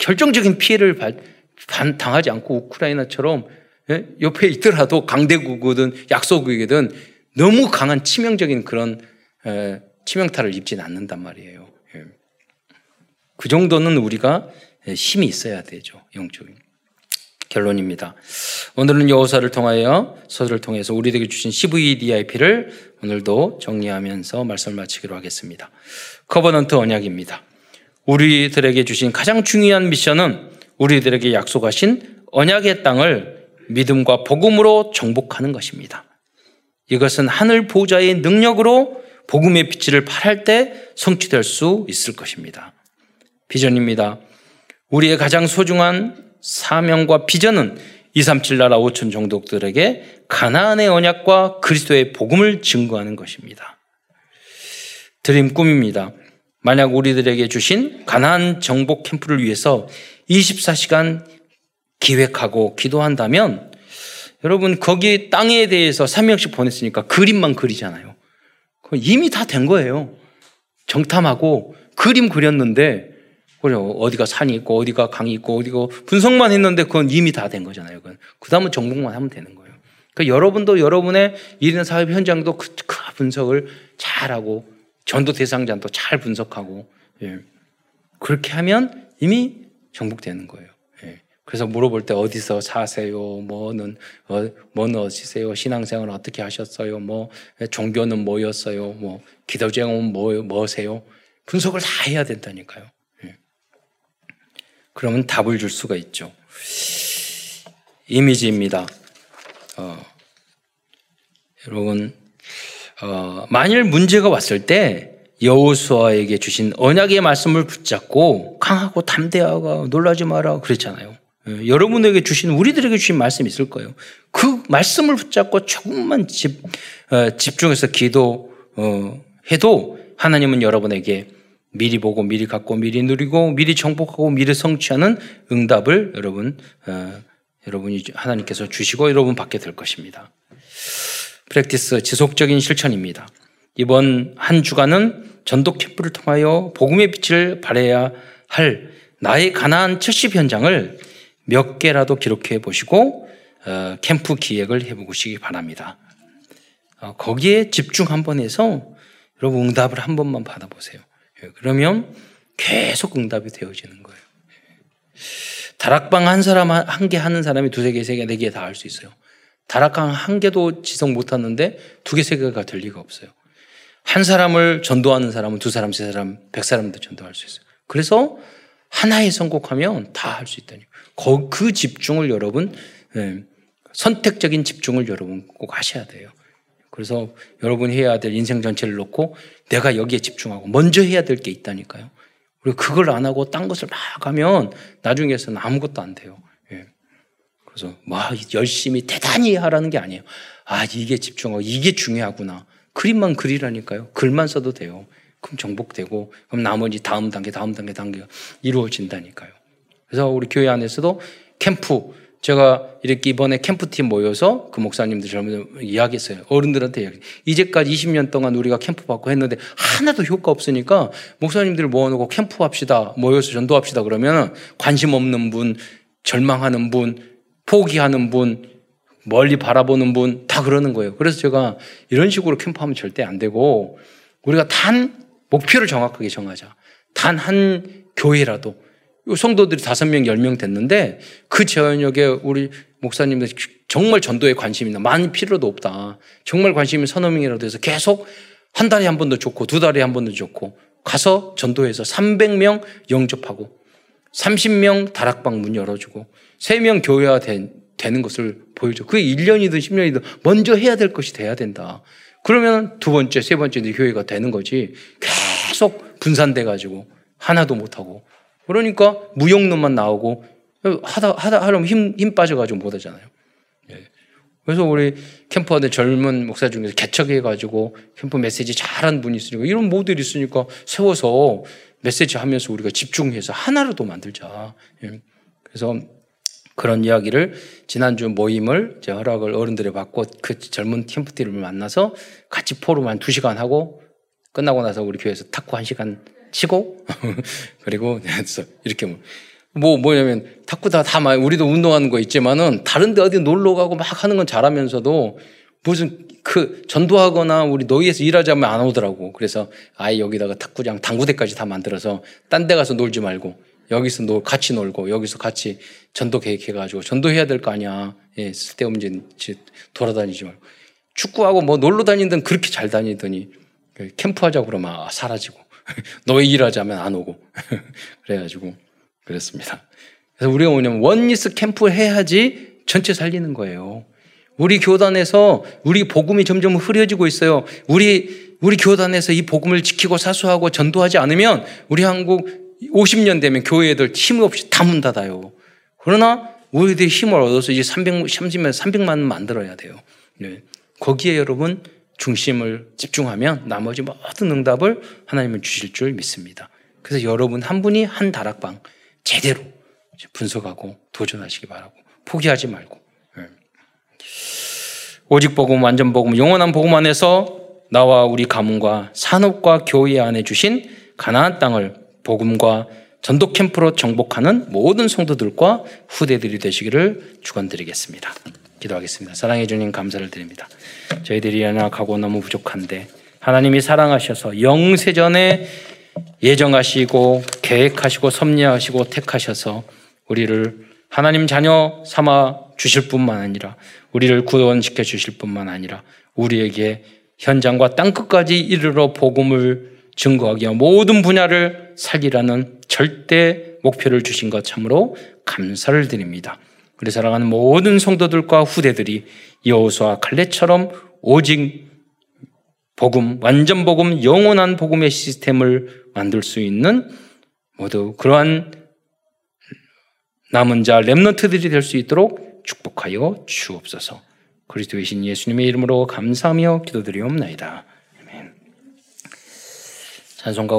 결정적인 피해를 당하지 않고 우크라이나처럼 예? 옆에 있더라도 강대국이든 약소국이든 너무 강한 치명적인 그런 치명타를 입지는 않는단 말이에요. 예. 그 정도는 우리가 힘이 있어야 되죠. 영적인. 결론입니다. 오늘은 여호수아를 통하여 서술을 통해서 우리에게 주신 CVDIP를 오늘도 정리하면서 말씀을 마치기로 하겠습니다. covenant 언약입니다. 우리들에게 주신 가장 중요한 미션은 우리들에게 약속하신 언약의 땅을 믿음과 복음으로 정복하는 것입니다. 이것은 하늘 보좌의 능력으로 복음의 빛을 발할 때 성취될 수 있을 것입니다. 비전입니다. 우리의 가장 소중한 사명과 비전은 237 나라 5천 종족들에게 가나안의 언약과 그리스도의 복음을 증거하는 것입니다. 드림 꿈입니다. 만약 우리들에게 주신 가난 정복 캠프를 위해서 24시간 기획하고 기도한다면 여러분 거기 땅에 대해서 3명씩 보냈으니까 그림만 그리잖아요. 이미 다 된 거예요. 정탐하고 그림 그렸는데 어디가 산이 있고 어디가 강이 있고 어디가 분석만 했는데 그건 이미 다 된 거잖아요. 그건 그 다음은 정복만 하면 되는 거예요. 그러니까 여러분도 여러분의 일이나 사업 현장도 그, 그 분석을 잘하고 전도 대상자도 잘 분석하고 예. 그렇게 하면 이미 정복되는 거예요. 예. 그래서 물어볼 때 어디서 사세요? 뭐는 어, 뭐는 어디세요? 신앙생활 어떻게 하셨어요? 뭐 종교는 뭐였어요? 뭐 기도 제목은 뭐 뭐세요? 분석을 다 해야 된다니까요. 예. 그러면 답을 줄 수가 있죠. 이미지입니다. 어, 여러분 어, 만일 문제가 왔을 때 여호수아에게 주신 언약의 말씀을 붙잡고 강하고 담대하고 놀라지 마라 그랬잖아요. 예, 여러분에게 주신 우리들에게 주신 말씀이 있을 거예요. 그 말씀을 붙잡고 조금만 집, 어, 집중해서 기도 어, 해도 하나님은 여러분에게 미리 보고 미리 갖고 미리 누리고 미리 정복하고 미리 성취하는 응답을 여러분 어, 여러분이 하나님께서 주시고 여러분 받게 될 것입니다. 프랙티스 지속적인 실천입니다. 이번 한 주간은 전도 캠프를 통하여 복음의 빛을 발해야 할 나의 가나안 70 현장을 몇 개라도 기록해 보시고 어, 캠프 기획을 해보시기 바랍니다. 어, 거기에 집중 한번 해서 여러분 응답을 한 번만 받아보세요. 예, 그러면 계속 응답이 되어지는 거예요. 다락방 한 사람 한 개 하는 사람이 두세 개, 세 개, 네 개 다 할 수 있어요. 다락방 한 개도 지속 못 하는데 두 개, 세 개가 될 리가 없어요. 한 사람을 전도하는 사람은 두 사람, 세 사람, 백 사람도 전도할 수 있어요. 그래서 하나에 선곡하면 다 할 수 있다니. 그 집중을 여러분, 예, 선택적인 집중을 여러분 꼭 하셔야 돼요. 그래서 여러분이 해야 될 인생 전체를 놓고 내가 여기에 집중하고 먼저 해야 될 게 있다니까요. 그리고 그걸 안 하고 딴 것을 막 하면 나중에서는 아무것도 안 돼요. 그래서 막 열심히 대단히 하라는 게 아니에요. 아, 이게 집중하고 이게 중요하구나. 그림만 그리라니까요. 글만 써도 돼요. 그럼 정복되고 그럼 나머지 다음 단계, 다음 단계, 단계가 이루어진다니까요. 그래서 우리 교회 안에서도 캠프 제가 이렇게 이번에 캠프팀 모여서 그 목사님들 젊은 이야기했어요. 어른들한테 이야기. 이제까지 20년 동안 우리가 캠프 받고 했는데 하나도 효과 없으니까 목사님들 모아놓고 캠프 합시다. 모여서 전도합시다. 그러면 관심 없는 분, 절망하는 분, 포기하는 분, 멀리 바라보는 분 다 그러는 거예요. 그래서 제가 이런 식으로 캠프하면 절대 안 되고 우리가 단 목표를 정확하게 정하자. 단 한 교회라도 성도들이 다섯 명, 열 명 됐는데 그 저녁에 우리 목사님들 정말 전도에 관심이 있나 많이 필요도 없다. 정말 관심이 서너 명이라도 해서 계속 한 달에 한 번도 좋고 두 달에 한 번도 좋고 가서 전도해서 300명 영접하고 30명 다락방 문 열어주고 3명 교회화 된, 되는 것을 보여줘. 그게 1년이든 10년이든 먼저 해야 될 것이 돼야 된다. 그러면 두 번째, 세 번째 교회가 되는 거지. 계속 분산돼 가지고 하나도 못 하고. 그러니까 무용론만 나오고 하다 하다 하려면 힘, 힘 빠져가지고 못 하잖아요. 예. 그래서 우리 캠퍼들 젊은 목사 중에서 개척해가지고 캠프 메시지 잘하는 분이 있으니까 이런 모델이 있으니까 세워서 메시지 하면서 우리가 집중해서 하나로도 만들자. 예. 그래서 그런 이야기를 지난주 모임을 제 허락을 어른들이 받고 그 젊은 캠프들을 만나서 같이 포럼 한두 시간 하고 끝나고 나서 우리 교회에서 탁구 한 시간 치고 그리고 이렇게 뭐, 뭐 뭐냐면 탁구 다다 우리도 운동하는 거 있지만은 다른데 어디 놀러 가고 막 하는 건 잘하면서도 무슨 그 전도하거나 우리 노예에서 일하자면 안 오더라고. 그래서 아예 여기다가 탁구장 당구대까지 다 만들어서 딴 데 가서 놀지 말고 여기서 놀, 같이 놀고 여기서 같이 전도 계획해가지고 전도해야 될 거 아니야. 예, 쓸데없는 돌아다니지 말고. 축구하고 뭐 놀러 다니던 그렇게 잘 다니더니 그 캠프하자고 그러면 아, 사라지고 너희 일하자면 안 오고 그래가지고 그랬습니다. 그래서 우리가 뭐냐면 원리스 캠프 해야지 전체 살리는 거예요. 우리 교단에서 우리 복음이 점점 흐려지고 있어요. 우리 우리 교단에서 이 복음을 지키고 사수하고 전도하지 않으면 우리 한국 50년 되면 교회 애들 힘 없이 다 문 닫아요. 그러나 우리들이 힘을 얻어서 이제 300, 30만, 300만 만들어야 돼요. 네. 거기에 여러분 중심을 집중하면 나머지 모든 응답을 하나님은 주실 줄 믿습니다. 그래서 여러분 한 분이 한 다락방 제대로 분석하고 도전하시기 바라고 포기하지 말고 예. 오직 복음 완전 복음 영원한 복음 안에서 나와 우리 가문과 산업과 교회 안에 주신 가나안 땅을 복음과 전도 캠프로 정복하는 모든 성도들과 후대들이 되시기를 축원드리겠습니다. 기도하겠습니다. 사랑해 주님 감사를 드립니다. 저희들이 연약하고 너무 부족한데 하나님이 사랑하셔서 영세전에 예정하시고 계획하시고 섭리하시고 택하셔서 우리를 하나님 자녀 삼아 주실 뿐만 아니라 우리를 구원시켜 주실 뿐만 아니라 우리에게 현장과 땅 끝까지 이르러 복음을 증거하기 위한 모든 분야를 살리라는 절대 목표를 주신 것 참으로 감사를 드립니다. 우리 사랑하는 모든 성도들과 후대들이 여호수아 칼레처럼 오직 복음, 완전 복음, 영원한 복음의 시스템을 만들 수 있는 모두 그러한 남은 자 렘넌트들이 될 수 있도록 축복하여 주옵소서. 그리스도의 신 예수님의 이름으로 감사하며 기도드리옵나이다. 아멘. 찬송가